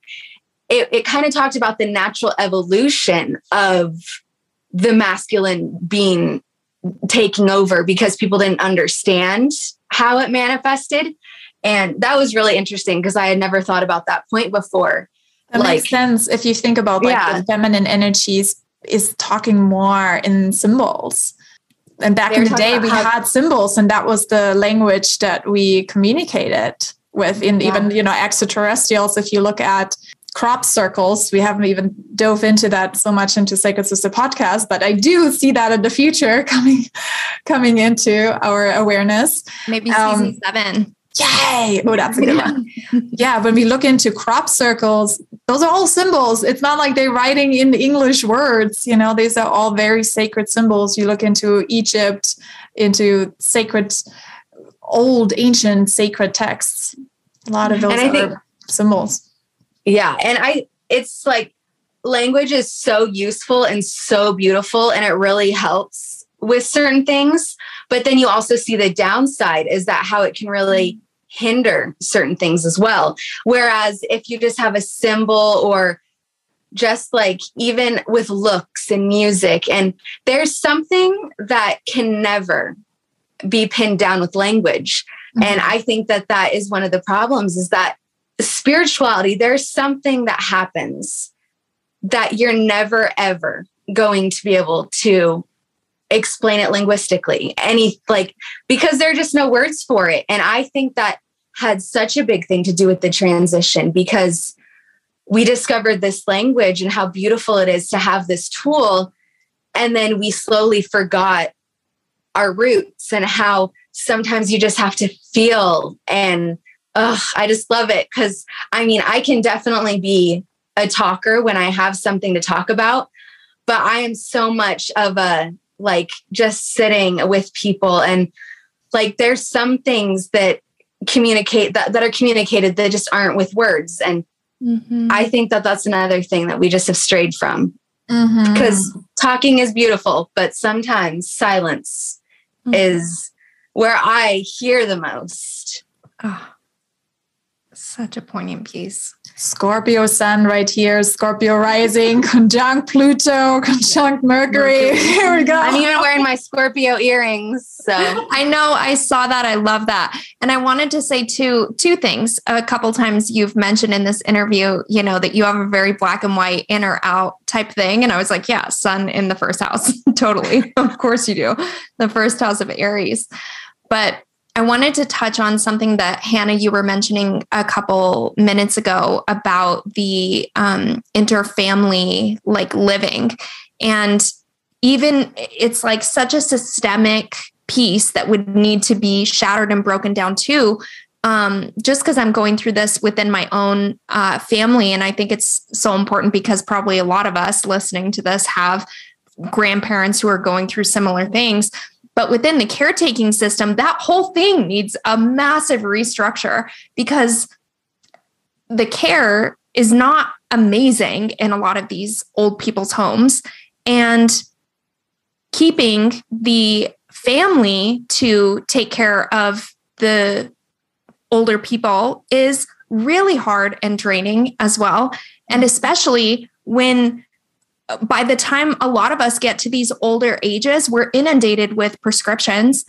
it, it kind of talked about the natural evolution of the masculine being taking over because people didn't understand how it manifested. And that was really interesting because I had never thought about that point before. That like, makes sense if you think about like yeah. the feminine energies is talking more in symbols. And back in the day, we how- had symbols, and that was the language that we communicated with in yeah. even you know extraterrestrials. If you look at crop circles. We haven't even dove into that so much into Sacred Sister podcast, but I do see that in the future coming coming into our awareness. Maybe um, season um, seven. Yay! Oh, that's a good one. yeah, when we look into crop circles, those are all symbols. It's not like they're writing in English words. You know, these are all very sacred symbols. You look into Egypt, into sacred, old, ancient, sacred texts. A lot of those are think, symbols yeah. And I, it's like language is so useful and so beautiful, and it really helps with certain things. But then you also see the downside is that how it can really hinder certain things as well. Whereas if you just have a symbol or just like even with looks and music, and there's something that can never be pinned down with language. Mm-hmm. And I think that that is one of the problems is that spirituality, there's something that happens that you're never ever going to be able to explain it linguistically. Any like because there are just no words for it. And I think that had such a big thing to do with the transition because we discovered this language and how beautiful it is to have this tool. And then we slowly forgot our roots and how sometimes you just have to feel and oh, I just love it because I mean, I can definitely be a talker when I have something to talk about, but I am so much of a like just sitting with people and like there's some things that communicate that, that are communicated that just aren't with words and mm-hmm. i think that that's another thing that we just have strayed from mm-hmm. because talking is beautiful but sometimes silence mm-hmm. is where i hear the most oh, such a poignant piece Scorpio sun right here, Scorpio rising, conjunct Pluto, conjunct Mercury. Here we go. I'm even wearing my Scorpio earrings. So I know I saw that. I love that. And I wanted to say two two things. A couple times you've mentioned in this interview, you know, that you have a very black and white in or out type thing. And I was like, yeah, sun in the first house. totally. of course you do. The first house of Aries. But I wanted to touch on something that Hannah, you were mentioning a couple minutes ago about the um, interfamily like living. And even it's like such a systemic piece that would need to be shattered and broken down too. Um, just because I'm going through this within my own uh, family. And I think it's so important because probably a lot of us listening to this have grandparents who are going through similar things. But within the caretaking system, that whole thing needs a massive restructure because the care is not amazing in a lot of these old people's homes. And keeping the family to take care of the older people is really hard and draining as well. And especially when by the time a lot of us get to these older ages, we're inundated with prescriptions.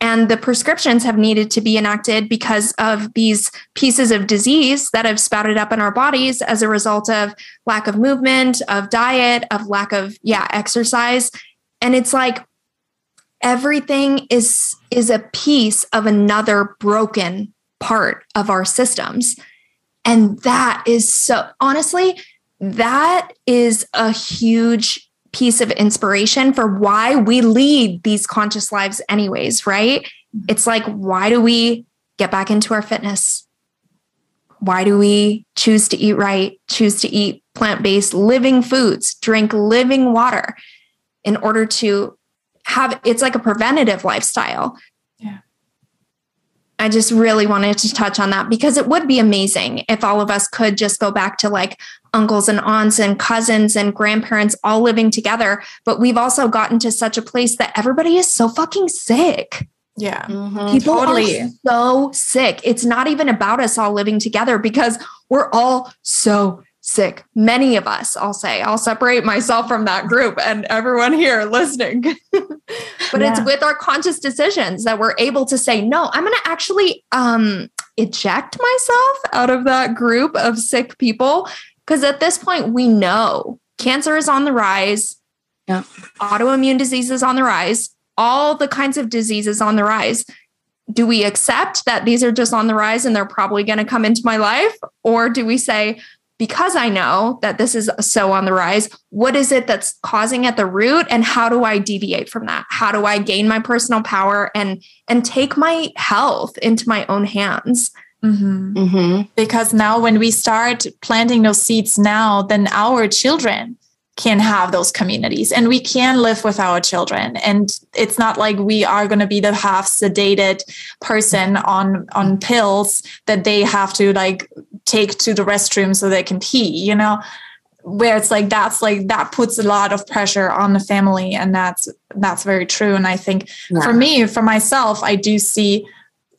And the prescriptions have needed to be enacted because of these pieces of disease that have spouted up in our bodies as a result of lack of movement, of diet, of lack of, yeah, exercise. And it's like everything is is a piece of another broken part of our systems. And that is so honestly, that is a huge piece of inspiration for why we lead these conscious lives, anyways, right? Mm-hmm. It's like, why do we get back into our fitness? Why do we choose to eat right, choose to eat plant based living foods, drink living water in order to have it's like a preventative lifestyle Yeah. I just really wanted to touch on that because it would be amazing if all of us could just go back to like uncles and aunts and cousins and grandparents all living together. But we've also gotten to such a place that everybody is so fucking sick. Yeah. Mm-hmm. People totally. are so sick. It's not even about us all living together because we're all so sick. Many of us, I'll say, I'll separate myself from that group and everyone here listening. but yeah. it's with our conscious decisions that we're able to say, no, I'm going to actually um, eject myself out of that group of sick people. Because at this point, we know cancer is on the rise, yeah. autoimmune diseases on the rise, all the kinds of diseases on the rise. Do we accept that these are just on the rise and they're probably going to come into my life? Or do we say, because I know that this is so on the rise, what is it that's causing at the root and how do I deviate from that? How do I gain my personal power and and take my health into my own hands? Mm-hmm. Mm-hmm. Because now when we start planting those seeds now, then our children can have those communities and we can live with our children and it's not like we are going to be the half sedated person on on pills that they have to like take to the restroom so they can pee you know where it's like that's like that puts a lot of pressure on the family and that's that's very true and i think yeah. for me for myself i do see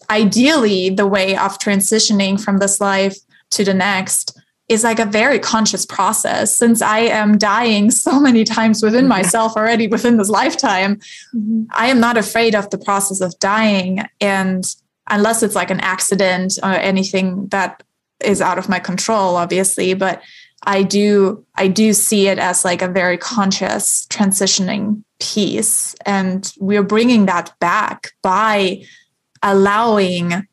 ideally the way of transitioning from this life to the next is like a very conscious process since I am dying so many times within mm-hmm. myself already within this lifetime. Mm-hmm. I am not afraid of the process of dying. And unless it's like an accident or anything that is out of my control, obviously, but I do I do see it as like a very conscious transitioning piece and we're bringing that back by allowing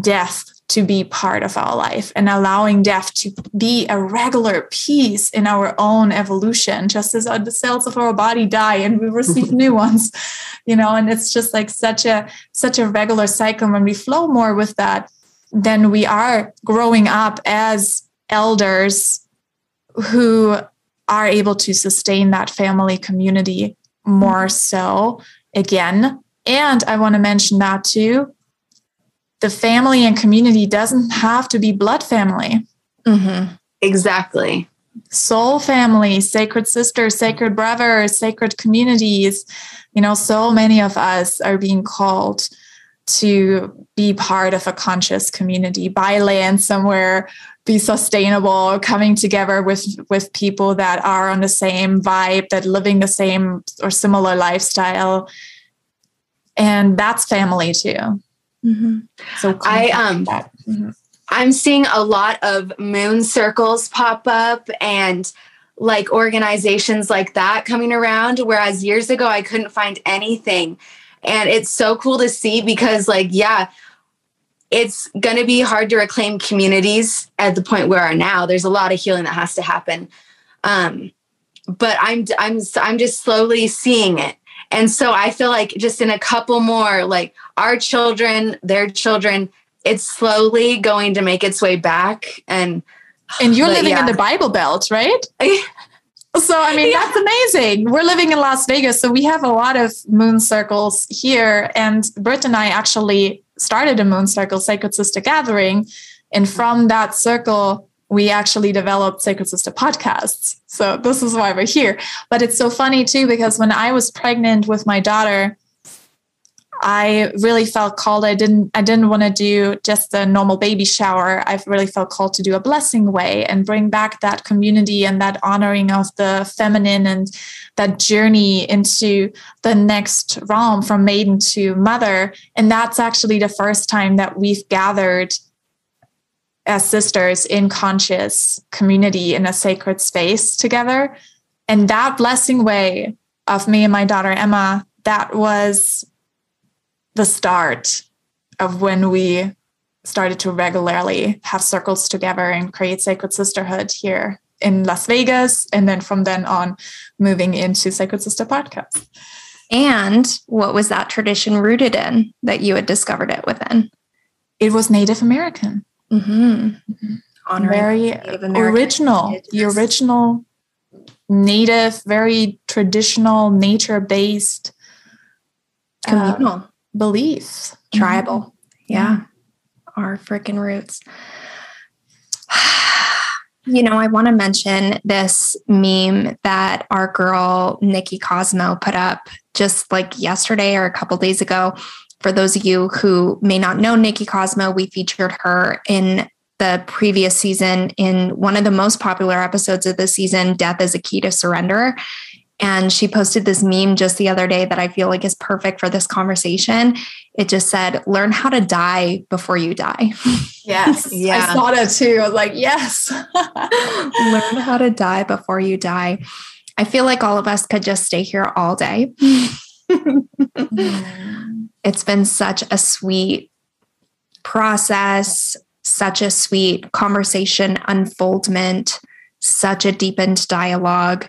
death to be part of our life and allowing death to be a regular piece in our own evolution just as the cells of our body die and we receive new ones you know and it's just like such a such a regular cycle when we flow more with that then we are growing up as elders who are able to sustain that family community more so again. And I want to mention that too. The family and community doesn't have to be blood family. Mm-hmm. Exactly. Soul family, sacred sisters, sacred brothers, sacred communities. You know, so many of us are being called to be part of a conscious community, buy land somewhere, be sustainable, coming together with with people that are on the same vibe, that living the same or similar lifestyle, and that's family too. Mm-hmm. So I um. Mm-hmm. I'm seeing a lot of moon circles pop up and like organizations like that coming around. Whereas years ago, I couldn't find anything. And it's so cool to see because, like, yeah, it's going to be hard to reclaim communities at the point we are now. There's a lot of healing that has to happen. Um, but I'm I'm I'm just slowly seeing it. And so I feel like just in a couple more, like our children, their children, it's slowly going to make its way back. And and you're living yeah. in the Bible Belt, right? So, I mean, yeah. that's amazing. We're living in Las Vegas, so we have a lot of moon circles here. And Britt and I actually started a moon circle Sacred Sister Gathering. And from that circle, we actually developed Sacred Sister podcasts. So, this is why we're here. But it's so funny too, because when I was pregnant with my daughter, I really felt called. I didn't I didn't want to do just a normal baby shower. I really felt called to do a blessing way and bring back that community and that honoring of the feminine and that journey into the next realm from maiden to mother. And that's actually the first time that we've gathered as sisters in conscious community in a sacred space together. And that blessing way of me and my daughter Emma, that was the start of when we started to regularly have circles together and create sacred sisterhood here in Las Vegas. And then from then on, moving into Sacred Sister podcast. And what was that tradition rooted in that you had discovered it within? It was Native American. Mm-hmm. Mm-hmm. Honoring very original, the original native, very traditional, nature based, communal. Uh, beliefs. Tribal. Mm-hmm. Yeah. Our freaking roots. You know, I want to mention this meme that our girl Nikki Cosmo put up just like yesterday or a couple days ago. For those of you who may not know Nikki Cosmo, we featured her in the previous season in one of the most popular episodes of the season, Death is a Key to Surrender. And she posted this meme just the other day that I feel like is perfect for this conversation. It just said, learn how to die before you die. Yes. yeah. I saw that too. I was like, yes. learn how to die before you die. I feel like all of us could just stay here all day. It's been such a sweet process, such a sweet conversation unfoldment, such a deepened dialogue.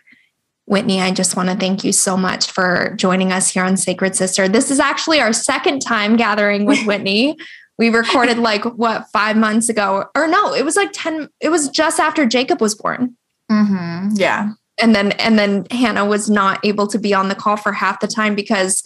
Whitney, I just want to thank you so much for joining us here on Sacred Sister. This is actually our second time gathering with Whitney. we recorded like what five months ago, or no, it was like 10, it was just after Jacob was born. Mm-hmm. Yeah. And then, and then Hannah was not able to be on the call for half the time because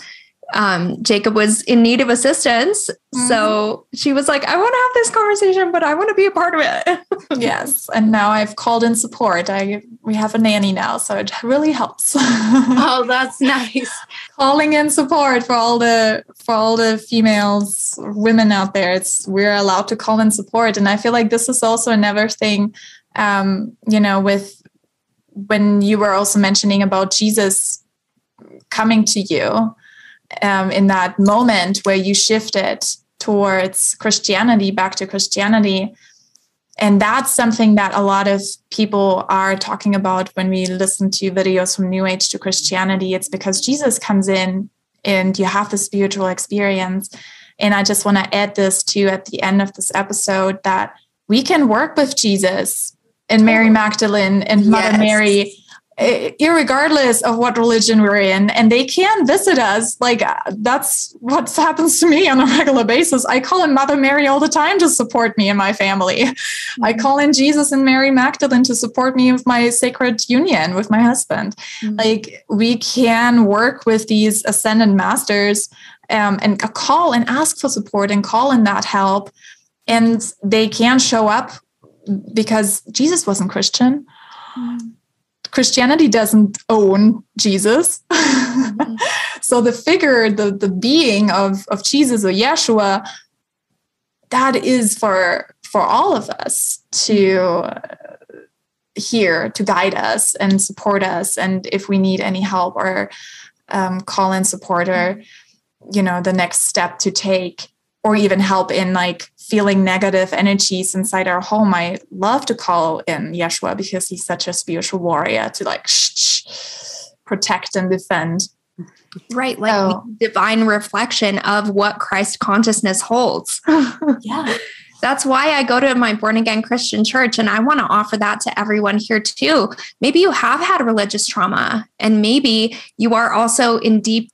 um, Jacob was in need of assistance. Mm-hmm. So she was like, I want to have this conversation, but I want to be a part of it. yes. And now I've called in support. I we have a nanny now, so it really helps. oh, that's nice. Calling in support for all the for all the females, women out there. It's we're allowed to call in support. And I feel like this is also another thing, um, you know, with when you were also mentioning about Jesus coming to you um, in that moment where you shifted towards Christianity, back to Christianity. And that's something that a lot of people are talking about when we listen to videos from New Age to Christianity. It's because Jesus comes in and you have the spiritual experience. And I just want to add this to at the end of this episode that we can work with Jesus and Mary Magdalene and Mother yes. Mary regardless of what religion we're in and they can visit us like that's what happens to me on a regular basis i call in mother mary all the time to support me and my family mm-hmm. i call in jesus and mary magdalene to support me with my sacred union with my husband mm-hmm. like we can work with these ascended masters um, and call and ask for support and call in that help and they can show up because jesus wasn't christian mm-hmm Christianity doesn't own Jesus. Mm-hmm. so the figure, the, the being of, of Jesus or Yeshua, that is for for all of us to uh, hear, to guide us and support us. And if we need any help or um, call in support or, you know, the next step to take or even help in like feeling negative energies inside our home, I love to call in Yeshua because he's such a spiritual warrior to like shh, shh, protect and defend. Right, like so, divine reflection of what Christ consciousness holds. yeah. That's why I go to my born again Christian church. And I want to offer that to everyone here too. Maybe you have had religious trauma, and maybe you are also in deep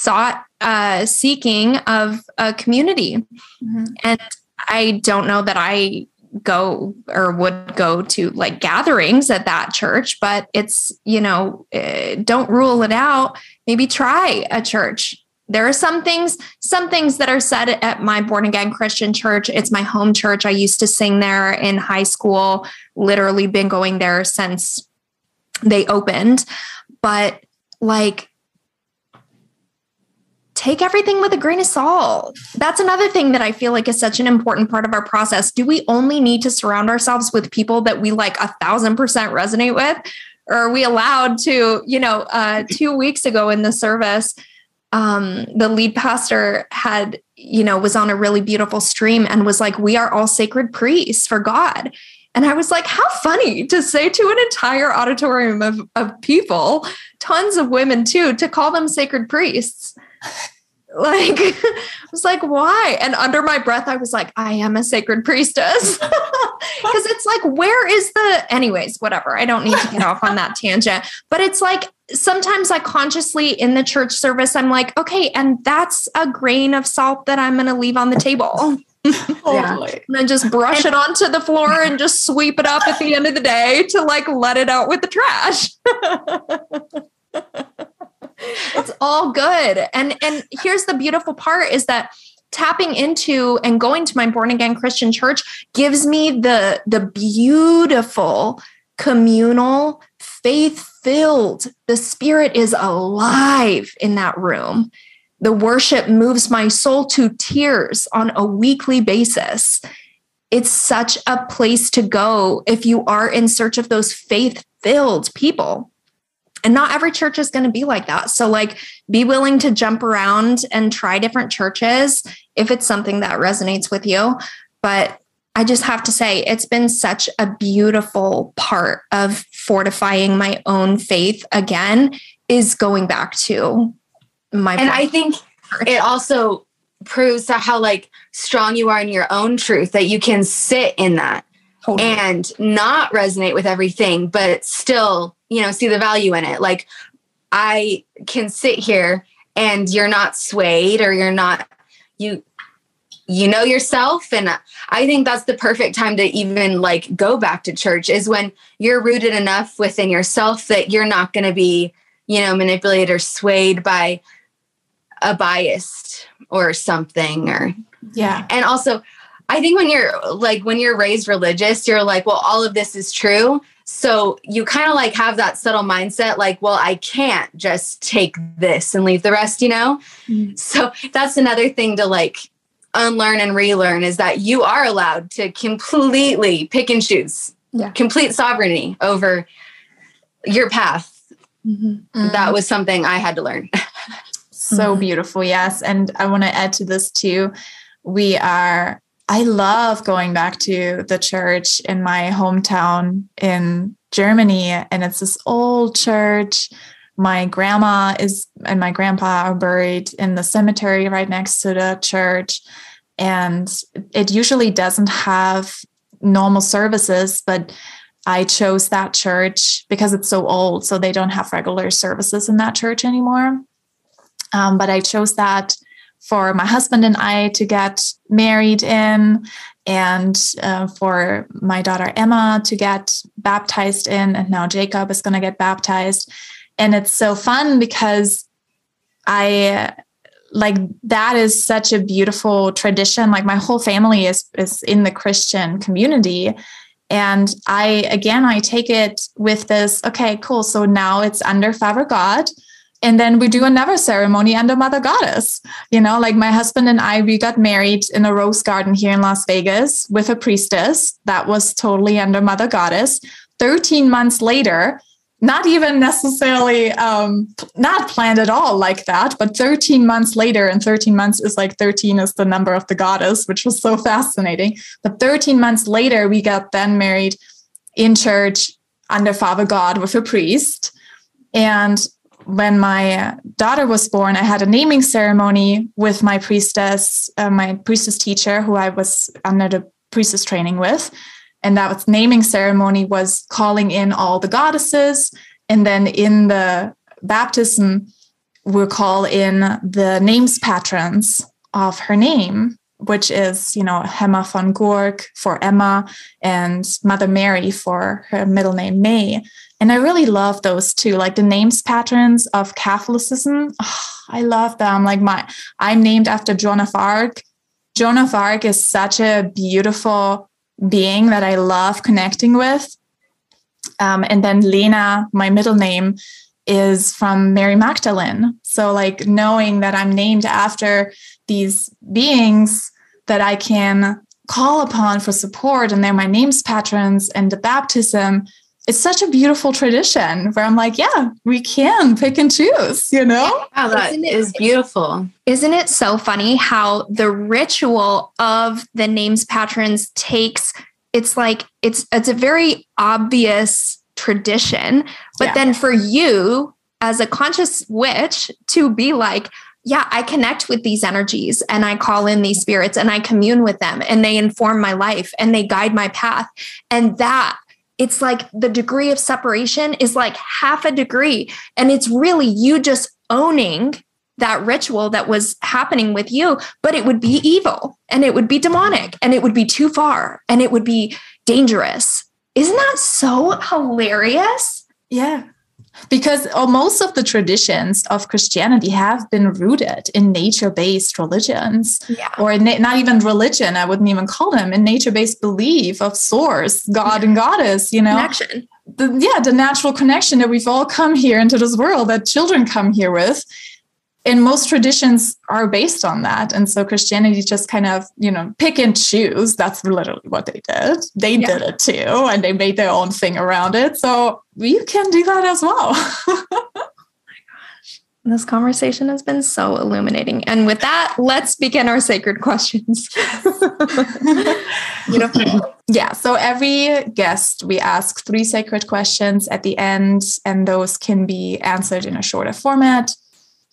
sought uh, seeking of a community. Mm-hmm. And I don't know that I go or would go to like gatherings at that church, but it's, you know, uh, don't rule it out. Maybe try a church. There are some things, some things that are said at my born again Christian church. It's my home church. I used to sing there in high school, literally been going there since they opened. But like take everything with a grain of salt. That's another thing that I feel like is such an important part of our process. Do we only need to surround ourselves with people that we like a thousand percent resonate with? Or are we allowed to, you know, uh, two weeks ago in the service, um, the lead pastor had, you know, was on a really beautiful stream and was like, we are all sacred priests for God. And I was like, how funny to say to an entire auditorium of, of people, tons of women too, to call them sacred priests. like I was like, why? And under my breath, I was like, I am a sacred priestess. Because it's like, where is the, anyways, whatever. I don't need to get off on that tangent. But it's like, sometimes I consciously in the church service, I'm like, okay, and that's a grain of salt that I'm going to leave on the table. yeah. And then just brush it onto the floor and just sweep it up at the end of the day to like let it out with the trash it's all good. And and here's the beautiful part is that tapping into and going to my born again Christian church gives me the the beautiful communal faith filled the spirit is alive in that room. The worship moves my soul to tears on a weekly basis. It's such a place to go if you are in search of those faith filled people and not every church is going to be like that. So, like, be willing to jump around and try different churches if it's something that resonates with you. But I just have to say, it's been such a beautiful part of fortifying my own faith again, is going back to my. And I think it also proves how like strong you are in your own truth that you can sit in that totally. and not resonate with everything, but still you know see the value in it. Like i can sit here and you're not swayed or you're not you you know yourself. And i think that's the perfect time to even like go back to church is when you're rooted enough within yourself that you're not going to be you know manipulated or swayed by a biased or something or yeah. And also i think when you're like when you're raised religious you're like well all of this is true so you kind of like have that subtle mindset like, well, I can't just take this and leave the rest, you know? Mm-hmm. So that's another thing to like unlearn and relearn is that you are allowed to completely pick and choose, yeah. complete sovereignty over your path. Mm-hmm. That was something I had to learn. so mm-hmm. beautiful. Yes. And I want to add to this too. We are I love going back to the church in my hometown in Germany. And it's this old church. My grandma is and my grandpa are buried in the cemetery right next to the church. And it usually doesn't have normal services, but I chose that church because it's so old, so they don't have regular services in that church anymore. Um, but I chose that for my husband and I to get married in, and uh, for my daughter Emma to get baptized in, and now Jacob is going to get baptized. And it's so fun because I like that is such a beautiful tradition. Like my whole family is is in the Christian community. And I again I take it with this, okay, cool. So now it's under Father God and then we do another ceremony under Mother Goddess. You know, like my husband and I, we got married in a rose garden here in Las Vegas with a priestess that was totally under Mother Goddess. 13 months later, not even necessarily um, not planned at all like that, but 13 months later, and 13 months is like 13 is the number of the goddess, which was so fascinating. But 13 months later, we got then married in church under Father God with a priest. And when my daughter was born, I had a naming ceremony with my priestess, uh, my priestess teacher, who I was under the priestess training with. And that was naming ceremony was calling in all the goddesses. And then in the baptism, we'll call in the names patrons of her name, which is, you know, Hemma von Gurk for Emma and Mother Mary for her middle name May. And I really love those too, like the names patrons of Catholicism. Oh, I love them. Like my, I'm named after Joan of Arc. Joan of Arc is such a beautiful being that I love connecting with. Um, and then Lena, my middle name, is from Mary Magdalene. So, like knowing that I'm named after these beings that I can call upon for support, and they're my names patrons, and the baptism it's such a beautiful tradition where I'm like, yeah, we can pick and choose, you know? Yeah, that isn't is beautiful. Isn't it so funny how the ritual of the names patrons takes it's like it's it's a very obvious tradition, but yeah. then for you as a conscious witch to be like, yeah, I connect with these energies and I call in these spirits and I commune with them and they inform my life and they guide my path. And that it's like the degree of separation is like half a degree. And it's really you just owning that ritual that was happening with you, but it would be evil and it would be demonic and it would be too far and it would be dangerous. Isn't that so hilarious? Yeah because uh, most of the traditions of Christianity have been rooted in nature based religions, yeah. or na- not even religion, I wouldn't even call them, in nature based belief of source, God yeah. and goddess, you know. Connection. The, yeah, the natural connection that we've all come here into this world that children come here with and most traditions are based on that and so christianity just kind of you know pick and choose that's literally what they did they yeah. did it too and they made their own thing around it so you can do that as well oh This conversation has been so illuminating. And with that, let's begin our sacred questions. Beautiful. Yeah. So every guest, we ask three sacred questions at the end, and those can be answered in a shorter format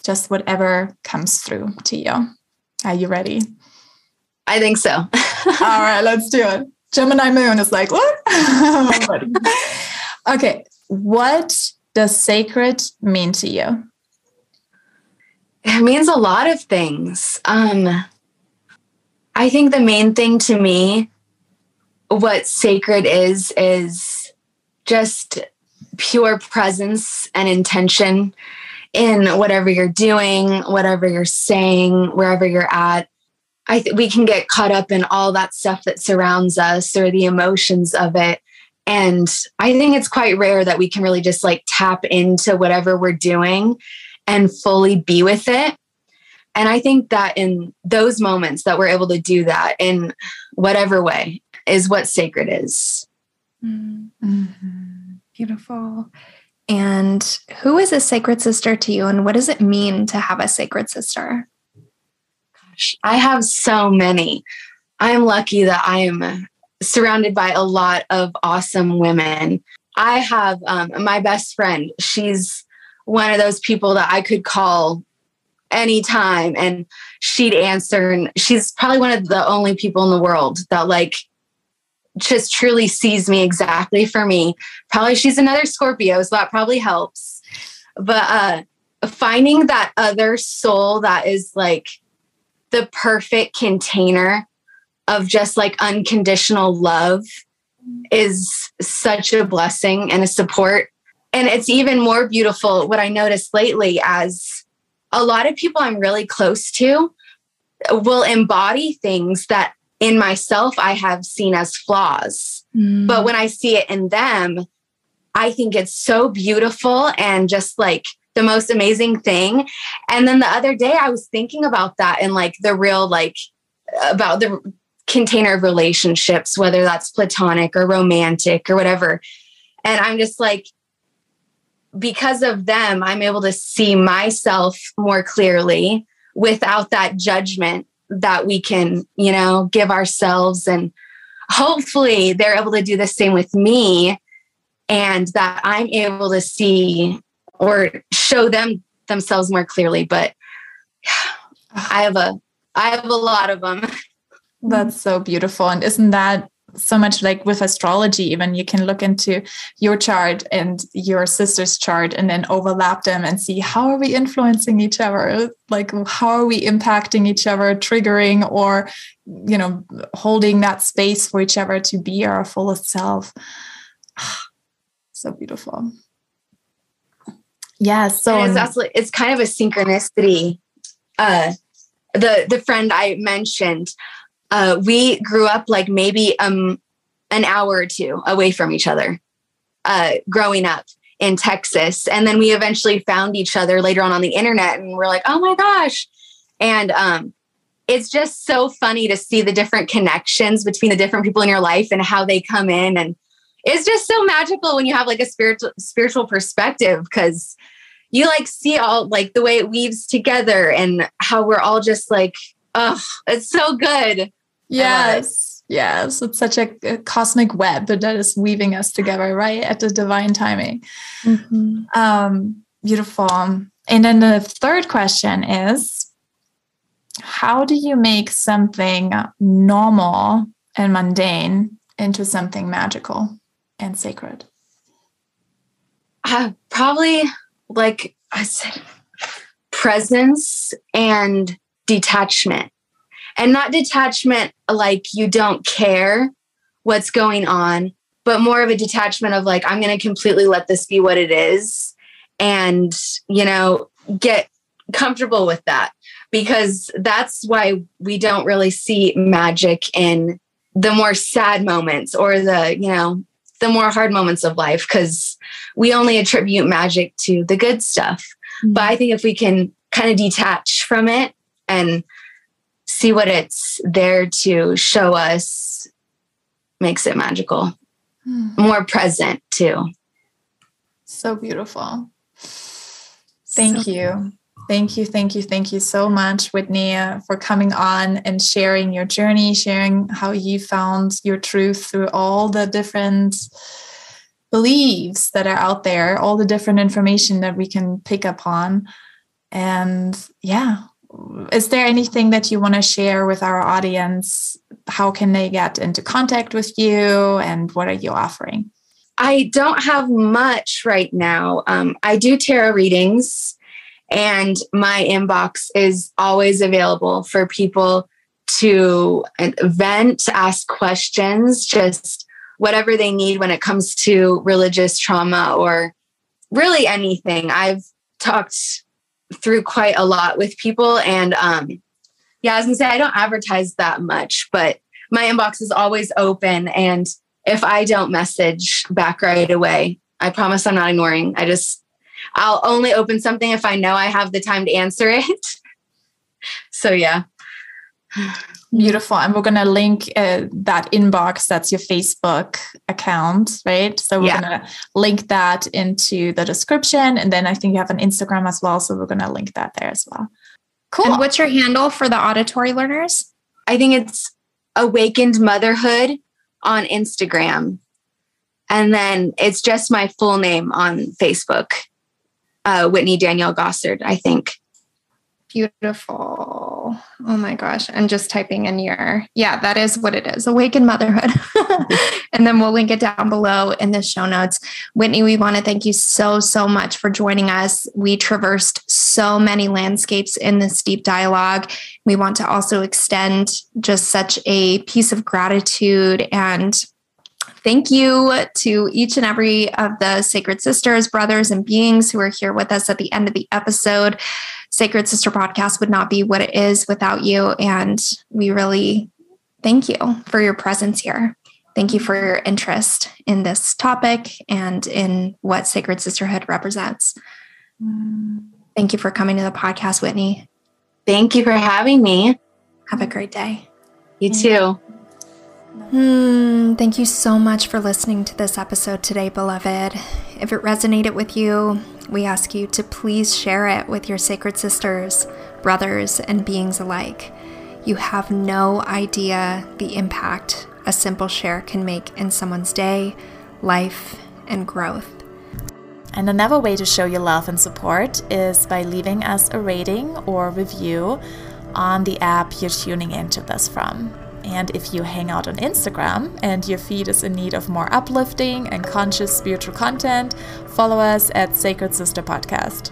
just whatever comes through to you. Are you ready? I think so. All right, let's do it. Gemini moon is like, what? okay. What does sacred mean to you? It means a lot of things. Um, I think the main thing to me, what sacred is, is just pure presence and intention in whatever you're doing, whatever you're saying, wherever you're at. I think we can get caught up in all that stuff that surrounds us or the emotions of it. And I think it's quite rare that we can really just like tap into whatever we're doing and fully be with it. And I think that in those moments that we're able to do that in whatever way is what sacred is. Mm-hmm. Beautiful. And who is a sacred sister to you, and what does it mean to have a sacred sister? Gosh, I have so many. I'm lucky that I am surrounded by a lot of awesome women. I have um, my best friend. She's one of those people that I could call anytime and she'd answer. And she's probably one of the only people in the world that like just truly sees me exactly for me. Probably she's another Scorpio, so that probably helps. But uh finding that other soul that is like the perfect container of just like unconditional love is such a blessing and a support. And it's even more beautiful what I noticed lately as a lot of people I'm really close to will embody things that in myself I have seen as flaws. Mm. But when I see it in them, I think it's so beautiful and just like the most amazing thing. And then the other day I was thinking about that and like the real like about the container of relationships, whether that's platonic or romantic or whatever. And I'm just like, because of them, I'm able to see myself more clearly without that judgment that we can, you know, give ourselves. And hopefully they're able to do the same with me and that I'm able to see or show them themselves more clearly. But I have a I have a lot of them. That's so beautiful. And isn't that so much like with astrology even you can look into your chart and your sister's chart and then overlap them and see how are we influencing each other? Like how are we impacting each other triggering or you know holding that space for each other to be our fullest self? So beautiful. Yeah so it's absolutely it's kind of a synchronicity. Uh the the friend i mentioned uh, we grew up like maybe um, an hour or two away from each other uh, growing up in Texas. And then we eventually found each other later on on the internet and we're like, oh my gosh. And um, it's just so funny to see the different connections between the different people in your life and how they come in. And it's just so magical when you have like a spiritual spiritual perspective because you like see all like the way it weaves together and how we're all just like, oh, it's so good. Yes. Yes. It's such a, a, cosmic web that is weaving us together, right? At the divine timing. Mm-hmm. Um, beautiful. And then the third question is how do you make something normal and mundane into something magical and sacred? Uh, probably like I said, presence and detachment and not detachment like you don't care what's going on, but more of a detachment of like, I'm going to completely let this be what it is and, you know, get comfortable with that because that's why we don't really see magic in the more sad moments or the, you know, the more hard moments of life because we only attribute magic to the good stuff. Mm-hmm. But I think if we can kind of detach from it and see what it's there to show us makes it magical. Mm. more present too. So beautiful. Thank so you. Thank you thank you thank you so much whitney uh, for coming on and sharing your journey sharing how you found your truth through all the different beliefs that are out there all the different information that we can pick up on. And yeah is there anything that you want to share with our audience? How can they get into contact with you and what are you offering? I don't have much right now. Um, I do tarot readings, and my inbox is always available for people to vent, ask questions, just whatever they need when it comes to religious trauma or really anything. I've talked through quite a lot with people. And um, yeah, as I was gonna say I don't advertise that much, but my inbox is always open. And if I don't message back right away, I promise I'm not ignoring. I just I'll only open something if I know I have the time to answer it. so yeah. Beautiful. And we're going to link uh, that inbox. That's your Facebook account, right? So we're yeah. going to link that into the description. And then I think you have an Instagram as well. So we're going to link that there as well. Cool. And what's your handle for the auditory learners? I think it's Awakened Motherhood on Instagram. And then it's just my full name on Facebook, uh, Whitney Danielle Gossard, I think. Beautiful. Oh, my gosh. I'm just typing in your, yeah, that is what it is Awaken Motherhood. and then we'll link it down below in the show notes. Whitney, we want to thank you so, so much for joining us. We traversed so many landscapes in this deep dialogue. We want to also extend just such a piece of gratitude and thank you to each and every of the sacred sisters, brothers, and beings who are here with us at the end of the episode. Sacred Sister Podcast would not be what it is without you. And we really thank you for your presence here. Thank you for your interest in this topic and in what Sacred Sisterhood represents. Thank you for coming to the podcast, Whitney. Thank you for having me. Have a great day. You too. Hmm, thank you so much for listening to this episode today, beloved. If it resonated with you, we ask you to please share it with your sacred sisters, brothers, and beings alike. You have no idea the impact a simple share can make in someone's day, life, and growth. And another way to show your love and support is by leaving us a rating or review on the app you're tuning into this from. And if you hang out on Instagram and your feed is in need of more uplifting and conscious spiritual content, follow us at Sacred Sister Podcast.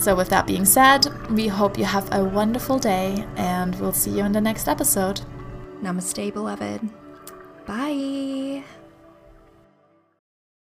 So, with that being said, we hope you have a wonderful day and we'll see you in the next episode. Namaste, beloved. Bye.